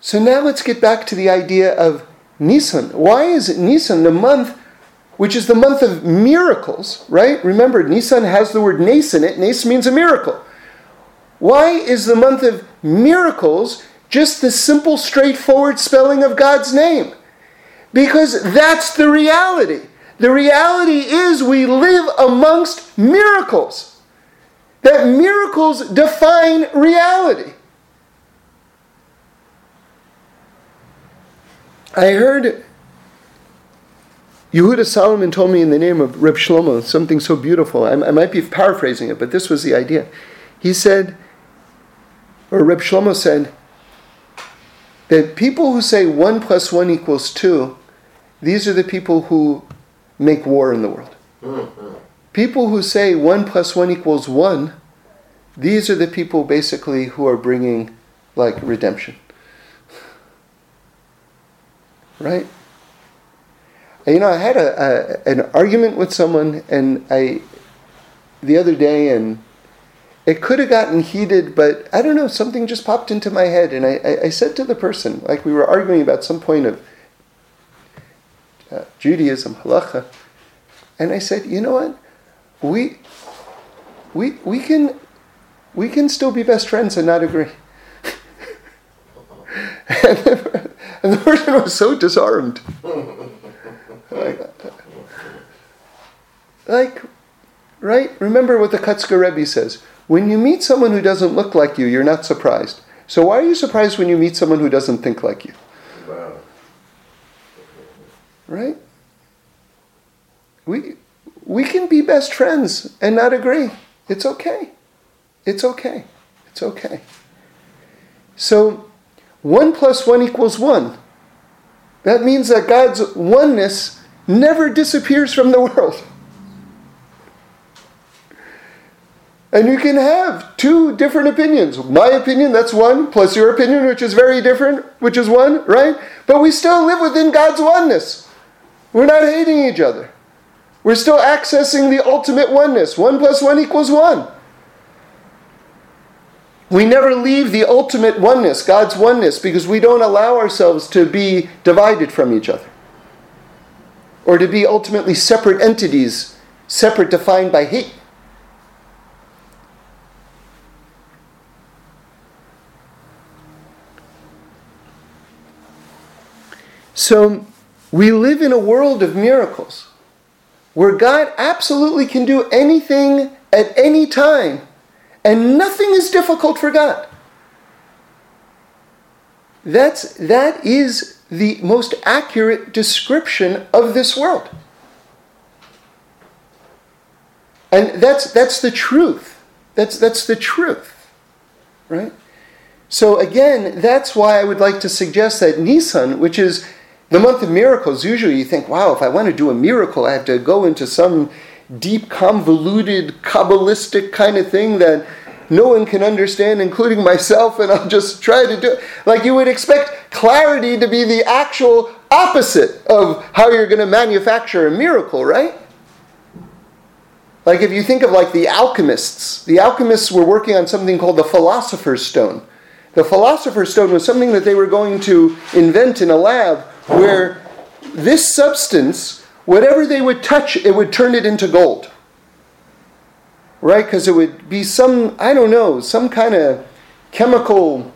So now let's get back to the idea of Nisan. Why is Nisan the month which is the month of miracles, right? Remember, Nisan has the word Nes in it. Nes means a miracle. Why is the month of miracles just the simple, straightforward spelling of God's name? Because that's the reality. The reality is we live amongst miracles. That miracles define reality. I heard Yehuda Solomon told me in the name of Reb Shlomo something so beautiful. I, I, might be paraphrasing it, but this was the idea. He said, or Reb Shlomo said, that people who say one plus one equals two, these are the people who make war in the world. Mm-hmm. People who say one plus one equals one, these are the people basically who are bringing like redemption. Right? You know, I had a, a, an argument with someone, and I the other day, and it could have gotten heated, but I don't know, something just popped into my head, and I, I, I said to the person, like we were arguing about some point of uh, Judaism, halacha, and I said, you know what, we we we can we can still be best friends and not agree. and, <laughs> the, and the person was so disarmed. <laughs> Like, right? Remember what the Kotzker Rebbe says. When you meet someone who doesn't look like you, you're not surprised. So why are you surprised when you meet someone who doesn't think like you? Right? We, we can be best friends and not agree. It's okay. It's okay. It's okay. So, 1 plus 1 equals 1. That means that God's oneness never disappears from the <laughs> world. And you can have two different opinions. My opinion, that's one, plus your opinion, which is very different, which is one, right? But we still live within God's oneness. We're not hating each other. We're still accessing the ultimate oneness. One plus one equals one. We never leave the ultimate oneness, God's oneness, because we don't allow ourselves to be divided from each other or to be ultimately separate entities, separate defined by hate. So we live in a world of miracles where God absolutely can do anything at any time, and nothing is difficult for God. That's, that is the most accurate description of this world. And that's, that's the truth. That's, that's the truth. Right? So, again, that's why I would like to suggest that Nisan, which is the month of miracles, usually you think, wow, if I want to do a miracle, I have to go into some deep, convoluted, Kabbalistic kind of thing that no one can understand, including <laughs> myself, and I'll just try to do it. Like you would expect clarity to be the actual opposite of how you're going to manufacture a miracle, right? Like if you think of like the alchemists, the alchemists were working on something called the philosopher's stone. The philosopher's stone was something that they were going to invent in a lab where this substance, whatever they would touch, it would turn it into gold. Right? Because it would be some, I don't know, some kind of chemical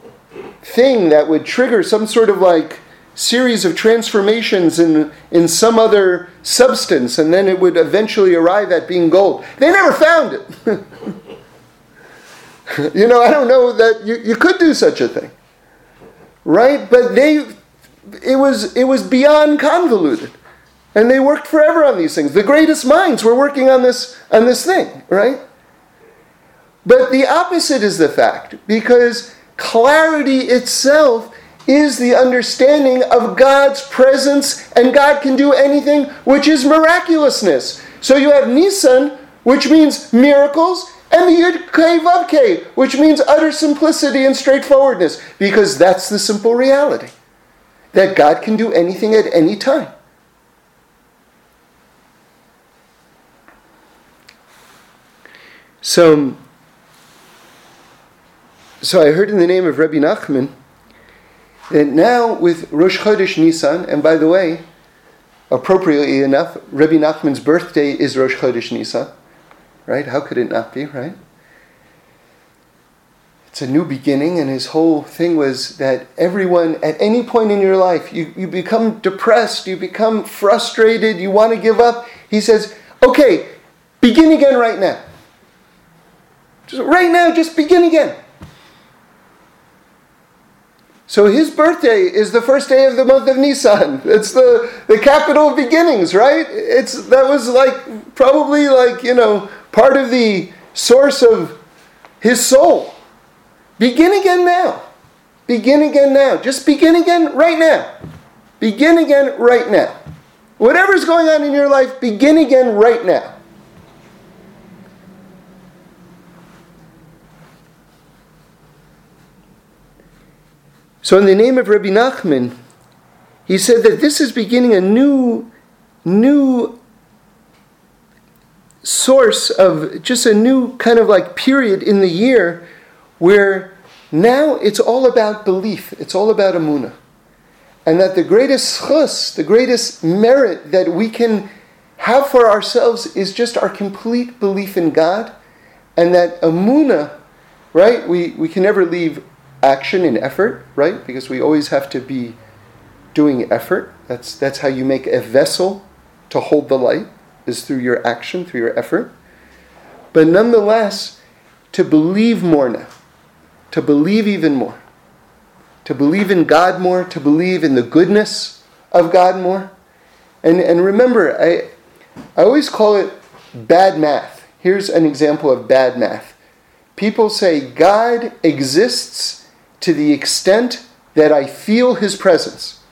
thing that would trigger some sort of like series of transformations in, in some other substance, and then it would eventually arrive at being gold. They never found it. <laughs> you know, I don't know that you, you could do such a thing. Right? But they it was it was beyond convoluted. And they worked forever on these things. The greatest minds were working on this on this thing, right? But the opposite is the fact, because clarity itself is the understanding of God's presence, and God can do anything, which is miraculousness. So you have Nisan, which means miracles, and the Yud Kei which means utter simplicity and straightforwardness, because that's the simple reality that God can do anything at any time. So, so I heard in the name of Rabbi Nachman that now with Rosh Chodesh Nisan, and by the way, appropriately enough, Rabbi Nachman's birthday is Rosh Chodesh Nisan, right? How could it not be, right? It's a new beginning, and his whole thing was that everyone, at any point in your life, you, you become depressed, you become frustrated, you want to give up. He says, okay, begin again right now. Just right now, just begin again. So his birthday is the first day of the month of Nisan. It's the, the capital of beginnings, right? It's that was like probably like, you know, part of the source of his soul. Begin again now. Begin again now. Just begin again right now. Begin again right now. Whatever's going on in your life, begin again right now. So, in the name of Rabbi Nachman, he said that this is beginning a new, new source of just a new kind of like period in the year where now it's all about belief, it's all about amuna. And that the greatest chus, the greatest merit that we can have for ourselves is just our complete belief in God. And that amuna, right, we, we can never leave action and effort, right? Because we always have to be doing effort. That's, that's how you make a vessel to hold the light, is through your action, through your effort. But nonetheless, to believe more now, to believe even more, to believe in God more, to believe in the goodness of God more. And, and remember, I, I always call it bad math. Here's an example of bad math. People say God exists to the extent that I feel his presence.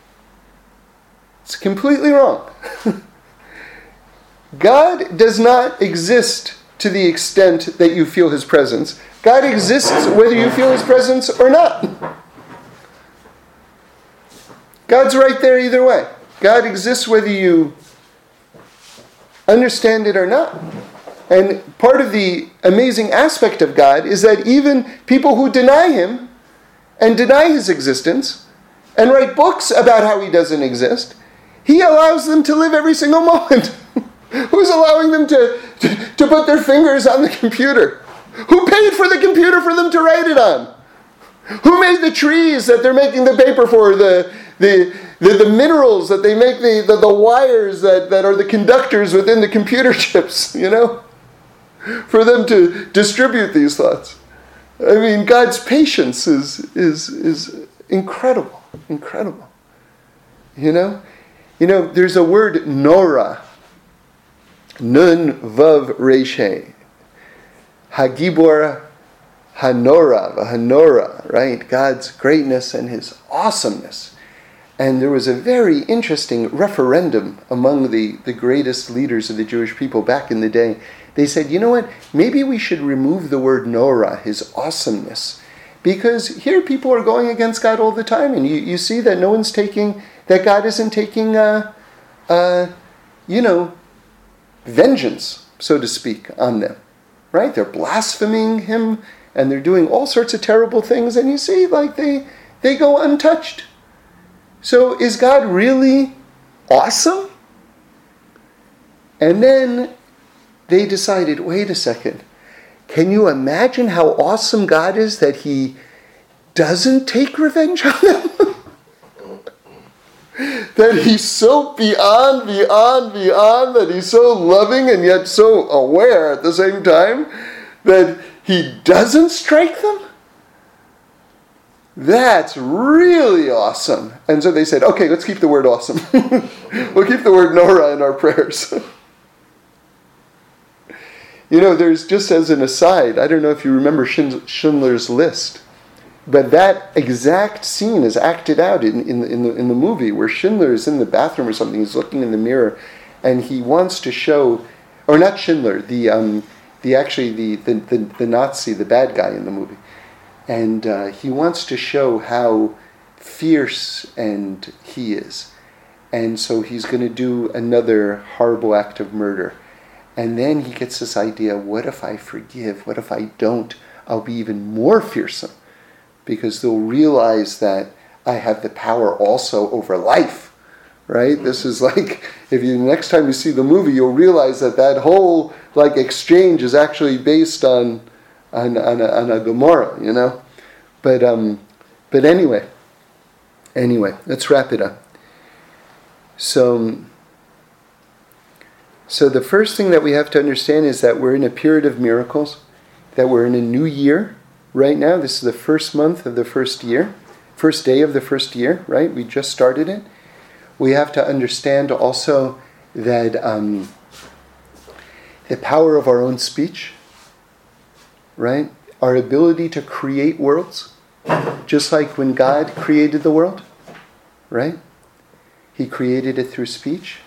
It's completely wrong. <laughs> God does not exist to the extent that you feel his presence. God exists whether you feel his presence or not. God's right there either way. God exists whether you understand it or not. And part of the amazing aspect of God is that even people who deny him and deny his existence and write books about how he doesn't exist, he allows them to live every single <laughs> moment. Who's allowing them to, to, to, put their fingers on the computer? Who paid for the computer for them to write it on? Who made the trees that they're making the paper for, the, the, the, the minerals that they make, the, the, the wires that, that are the conductors within the computer <laughs> chips, you know? For them to distribute these thoughts. I mean, God's patience is, is, is incredible, incredible. You know? You know, there's a word Nora. Nun Vav Reish. Hagibor Hanora, Hanora, right? God's greatness and his awesomeness. And there was a very interesting referendum among the, the greatest leaders of the Jewish people back in the day they said, you know what, maybe we should remove the word Nora, his awesomeness. Because here people are going against God all the time, and you, you see that no one's taking, that God isn't taking, uh, uh, you know, vengeance, so to speak, on them. Right? They're blaspheming Him and they're doing all sorts of terrible things, and you see, like they they go untouched. So is God really awesome? And then they decided, wait a second. Can you imagine how awesome God is that He doesn't take revenge on them? <laughs> that He's so beyond, beyond, beyond, that He's so loving and yet so aware at the same time that He doesn't strike them? That's really awesome. And so they said, okay, let's keep the word awesome. <laughs> we'll keep the word Nora in our prayers. <laughs> you know, there's just as an aside, I don't know if you remember Schindler's List, but that exact scene is acted out in, in, in, the, in the movie where Schindler is in the bathroom or something, he's looking in the mirror, and he wants to show, or not Schindler, the, um, the actually the, the, the, the Nazi, the bad guy in the movie and uh, he wants to show how fierce and he is. And so he's going to do another horrible act of murder. And then he gets this idea what if I forgive? What if I don't? I'll be even more fearsome because they'll realize that I have the power also over life. Right? This is like if you next time you see the movie, you'll realize that that whole like exchange is actually based on on, on, a, on a Gemara, you know? But, um, but anyway, anyway, let's wrap it up. So, so the first thing that we have to understand is that we're in a period of miracles, that we're in a new year right now. This is the first month of the first year, first day of the first year, right? We just started it. We have to understand also that um, the power of our own speech right? Our ability to create worlds, just like when God created the world, right? He created it through speech.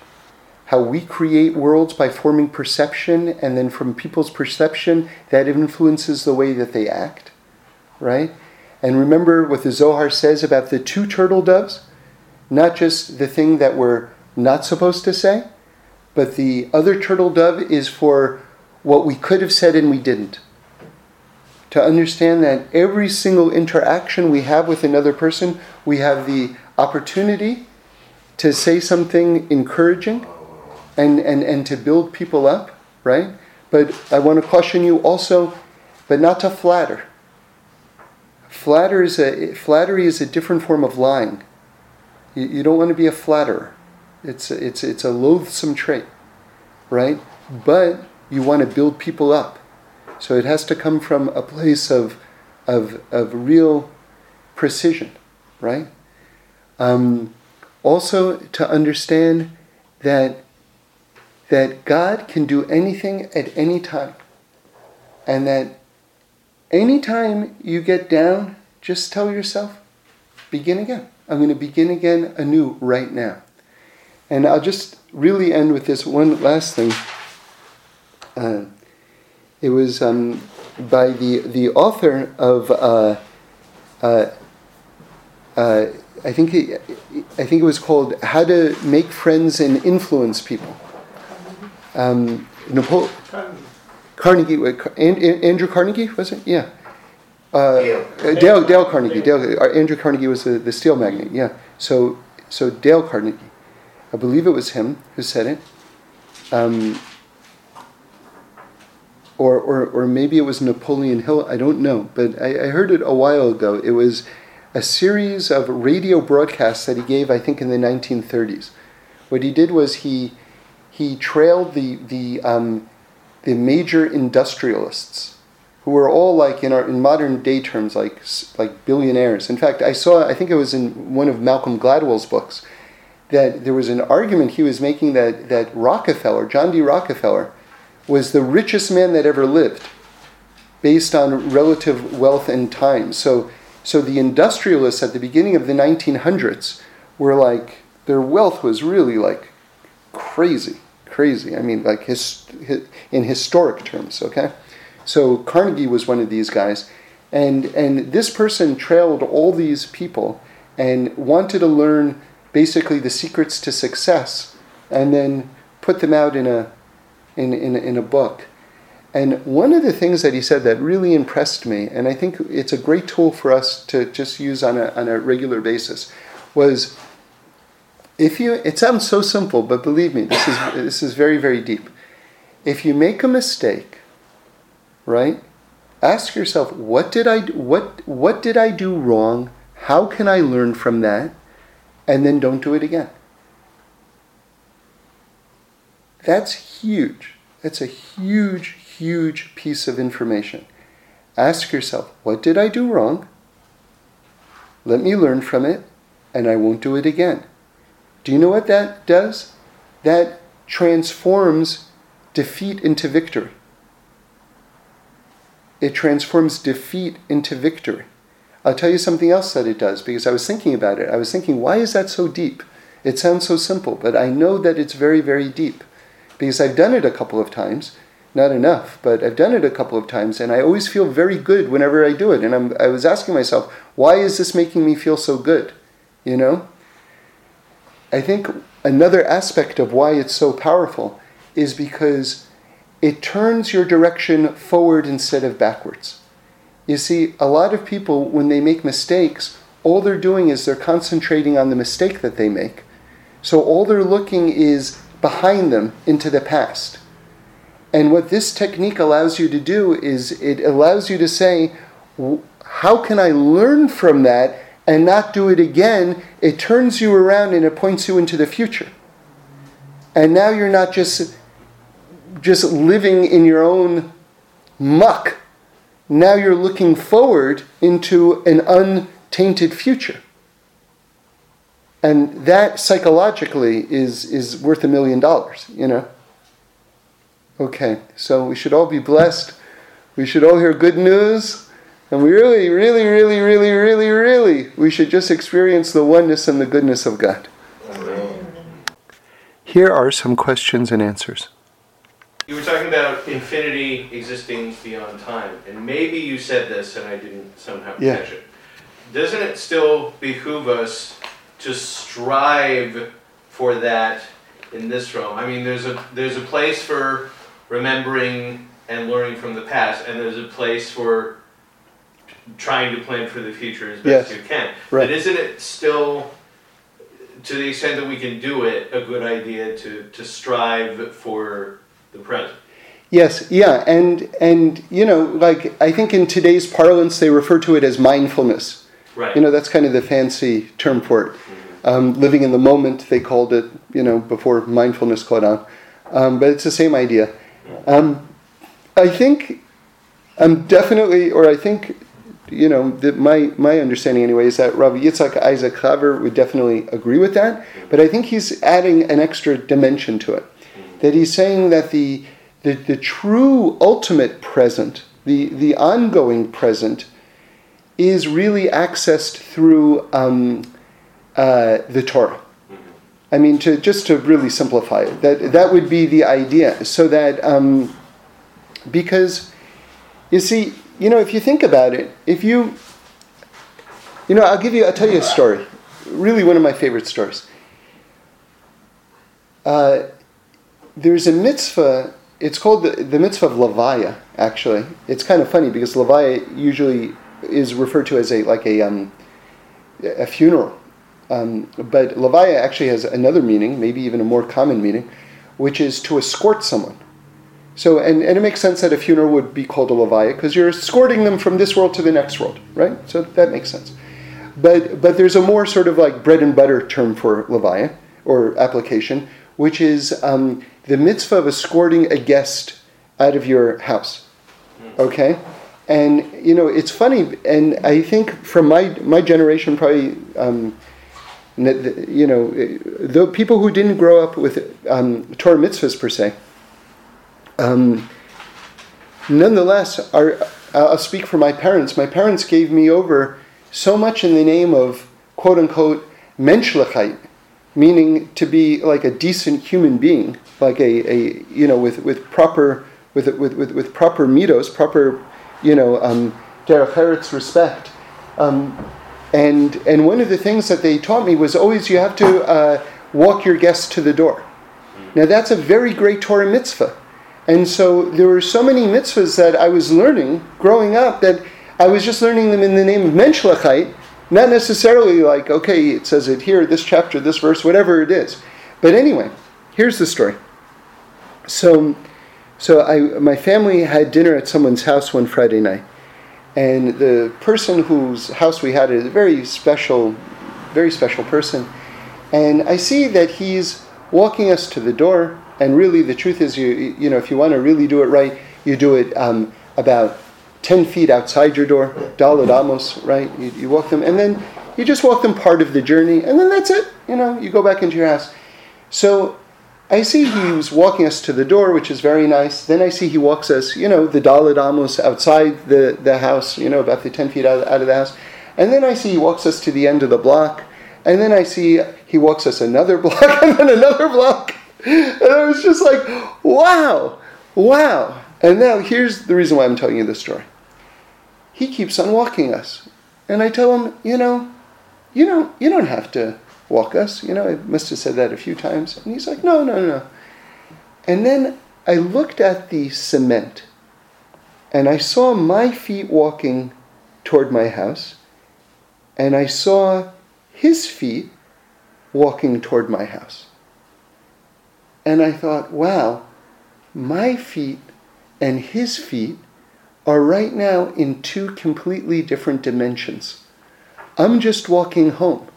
How we create worlds by forming perception, and then from people's perception, that influences the way that they act, right? And remember what the Zohar says about the two turtle doves? Not just the thing that we're not supposed to say, but the other turtle dove is for what we could have said and we didn't to understand that every single interaction we have with another person, we have the opportunity to say something encouraging and, and, and to build people up, right? But I want to caution you also, but not to flatter. Flatter is a, flattery is a different form of lying. You, you don't want to be a flatterer. It's a, it's, it's a loathsome trait, right? But you want to build people up. So it has to come from a place of, of, of real precision, right? Um, also, to understand that, that God can do anything at any time. And that anytime you get down, just tell yourself, begin again. I'm going to begin again anew right now. And I'll just really end with this one last thing. Uh, it was um, by the, the author of, uh, uh, uh, I, think it, I think it was called How to Make Friends and Influence People. Um, Nepal- Carnegie, Andrew Carnegie, was it? Yeah. Uh, Dale. Uh, Dale, Dale Carnegie. Dale, uh, Andrew Carnegie was the, the steel magnate. Yeah. So, so Dale Carnegie, I believe it was him who said it. Um, or, or, or maybe it was Napoleon Hill, I don't know, but I, I heard it a while ago. It was a series of radio broadcasts that he gave, I think, in the 1930s. What he did was he, he trailed the, the, um, the major industrialists who were all like in our in modern day terms like like billionaires. In fact, I saw I think it was in one of Malcolm Gladwell's books that there was an argument he was making that that Rockefeller, John D. Rockefeller, was the richest man that ever lived based on relative wealth and time. So, so the industrialists at the beginning of the 1900s were like, their wealth was really like crazy, crazy. I mean, like his, in historic terms, okay? So Carnegie was one of these guys. And, and this person trailed all these people and wanted to learn basically the secrets to success and then put them out in a in, in, in a book. And one of the things that he said that really impressed me, and I think it's a great tool for us to just use on a, on a regular basis, was if you, it sounds so simple, but believe me, this is, <laughs> this is very, very deep. If you make a mistake, right, ask yourself, what did I, what, what did I do wrong? How can I learn from that? And then don't do it again. That's huge. That's a huge, huge piece of information. Ask yourself, what did I do wrong? Let me learn from it, and I won't do it again. Do you know what that does? That transforms defeat into victory. It transforms defeat into victory. I'll tell you something else that it does because I was thinking about it. I was thinking, why is that so deep? It sounds so simple, but I know that it's very, very deep because I've done it a couple of times. Not enough, but I've done it a couple of times, and I always feel very good whenever I do it. And I'm, I was asking myself, why is this making me feel so good? You know? I think another aspect of why it's so powerful is because it turns your direction forward instead of backwards. You see, a lot of people, when they make mistakes, all they're doing is they're concentrating on the mistake that they make. So all they're looking is behind them into the past. And what this technique allows you to do is it allows you to say, how can I learn from that and not do it again? It turns you around and it points you into the future. And now you're not just just living in your own muck. Now you're looking forward into an untainted future. And that psychologically is, is worth a million dollars, you know? Okay, so we should all be blessed. We should all hear good news. And we really, really, really, really, really, really, we should just experience the oneness and the goodness of God. Amen. Here are some questions and answers. You were talking about infinity existing beyond time, and maybe you said this and I didn't somehow yeah. catch it. Doesn't it still behoove us to strive for that in this realm. I mean, there's a there's a place for remembering and learning from the past, and there's a place for trying to plan for the future as best yes. you can. Right. But isn't it still, to the extent that we can do it, a good idea to to strive for the present? Yes, yeah, and and you know, like I think in today's parlance they refer to it as mindfulness. Right. You know, that's kind of the fancy term for it. Um, living in the moment, they called it, you know, before mindfulness caught on. Um, but it's the same idea. Um, I think I'm definitely, or I think, you know, that my, my understanding anyway is that Rav Yitzhak Isaac Chaver would definitely agree with that. But I think he's adding an extra dimension to it. That he's saying that the, the, the true ultimate present, the, the ongoing present, is really accessed through um, uh, the Torah. I mean, to just to really simplify it, that that would be the idea. So that um, because you see, you know, if you think about it, if you, you know, I'll give you, I'll tell you a story. Really, one of my favorite stories. Uh, there's a mitzvah. It's called the, the mitzvah of Levaya. Actually, it's kind of funny because Levaya usually is referred to as a like a um, a funeral. Um, but levaya actually has another meaning, maybe even a more common meaning, which is to escort someone. So, and, and it makes sense that a funeral would be called a levaya because you're escorting them from this world to the next world, right? So that makes sense. But, but there's a more sort of like bread and butter term for levaya or application, which is um, the mitzvah of escorting a guest out of your house. Okay? And you know, it's funny, and I think from my my generation, probably, um, you know, the people who didn't grow up with um, Torah mitzvahs per se, um, nonetheless, our, I'll speak for my parents. My parents gave me over so much in the name of quote unquote menschlichkeit, meaning to be like a decent human being, like a, a you know, with, with proper with, with, with, with proper middos, proper you know, um, derech respect. Um, and, and one of the things that they taught me was always you have to uh, walk your guests to the door. Now that's a very great Torah mitzvah. And so there were so many mitzvahs that I was learning growing up that I was just learning them in the name of Menschlichkeit, not necessarily like, okay, it says it here, this chapter, this verse, whatever it is. But anyway, here's the story. So, so I, my family had dinner at someone's house one Friday night. And the person whose house we had is a very special, very special person. And I see that he's walking us to the door. And really, the truth is, you, you know, if you want to really do it right, you do it um, about 10 feet outside your door, Daled Amos, right? You, you walk them, and then you just walk them part of the journey, and then that's it. You know, you go back into your house. So I see he was walking us to the door, which is very nice. Then I see he walks us, you know, the Daled Amos outside the, the house, you know, about the 10 feet out, out of the house. And then I see he walks us to the end of the block. And then I see he walks us another <laughs> block and then another block. And I was just like, wow, wow. And now here's the reason why I'm telling you this story. He keeps on walking us. And I tell him, you know, you don't, you don't have to walk us. You know, I must have said that a few times. And he's like, no, no, no. And then I looked at the cement and I saw my feet walking toward my house and I saw his feet walking toward my house. And I thought, wow, my feet and his feet are right now in two completely different dimensions. I'm just walking home.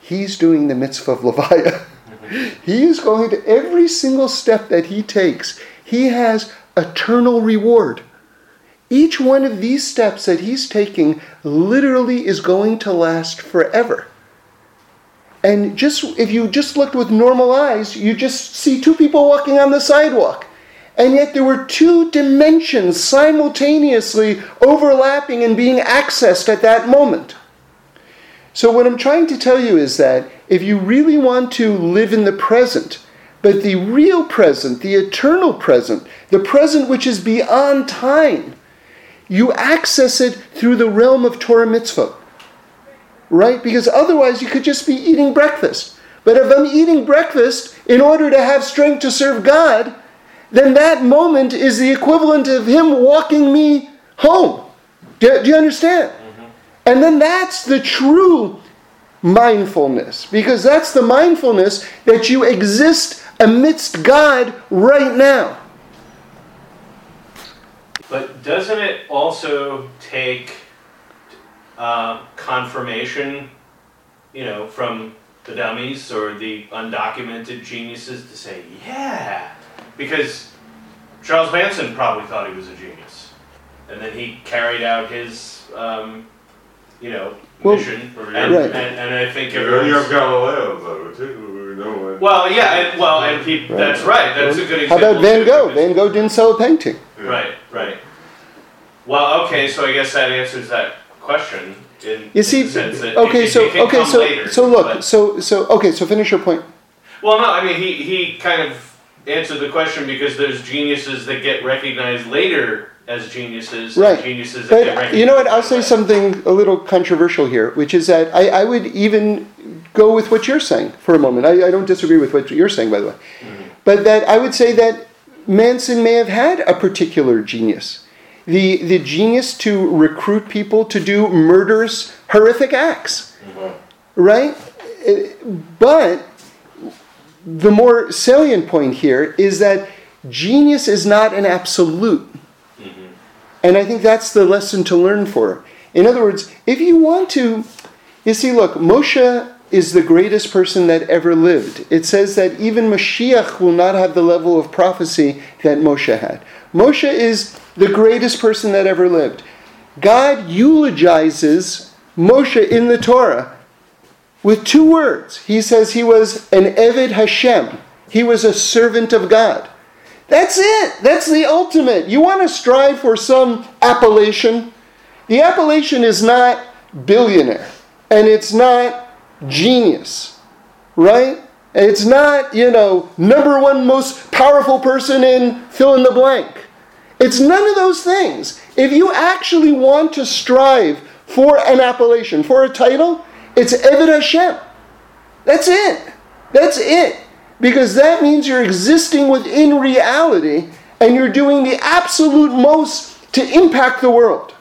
He's doing the mitzvah of Levaya. <laughs> he is going to every single step that he takes, he has eternal reward. Each one of these steps that he's taking literally is going to last forever. And just if you just looked with normal eyes, you just see two people walking on the sidewalk. And yet there were two dimensions simultaneously overlapping and being accessed at that moment. So, what I'm trying to tell you is that if you really want to live in the present, but the real present, the eternal present, the present which is beyond time, you access it through the realm of Torah mitzvah. Right? Because otherwise you could just be eating breakfast. But if I'm eating breakfast in order to have strength to serve God, then that moment is the equivalent of Him walking me home. Do, do you understand? Mm-hmm. And then that's the true mindfulness, because that's the mindfulness that you exist amidst God right now. But doesn't it also take uh, confirmation, you know, from the dummies or the undocumented geniuses to say, yeah, because Charles Manson probably thought he was a genius, and then he carried out his, um, you know, Well, mission, and, right. and, and I think You have everyone's. Galileo, though, too. We know when. Well, yeah, and, well, and he, Right. that's right. That's a good example. How about Van Gogh? Van Gogh didn't sell a painting. Yeah. Right, right. Well, okay, so I guess that answers that question. In, You see, in the sense that okay, it, so it okay, so later, so look, but- so so okay, so finish your point. well, no, I mean he he kind of answered the question because there's geniuses that get recognized later as geniuses, and Right. geniuses that get But recognized. you know what? I'll say something a little controversial here, which is that I, I would even go with what you're saying for a moment. I, I don't disagree with what you're saying, by the way. Mm-hmm. But that I would say that Manson may have had a particular genius. The, the genius to recruit people to do murderous, horrific acts. Right? Eh, But the more salient point here is that genius is not an absolute. And I think that's the lesson to learn for. In other words, if you want to, you see, look, Moshe is the greatest person that ever lived. It says that even Mashiach will not have the level of prophecy that Moshe had. Moshe is the greatest person that ever lived. God eulogizes Moshe in the Torah with two words. He says he was an Eved Hashem, he was a servant of God. That's it. That's the ultimate. You want to strive for some appellation? The appellation is not billionaire and it's not genius, right? It's not, you know, number one most powerful person in fill in the blank. It's none of those things. If you actually want to strive for an appellation, for a title, it's Eved Hashem. That's it. That's it. Because that means you're existing within reality and you're doing the absolute most to impact the world.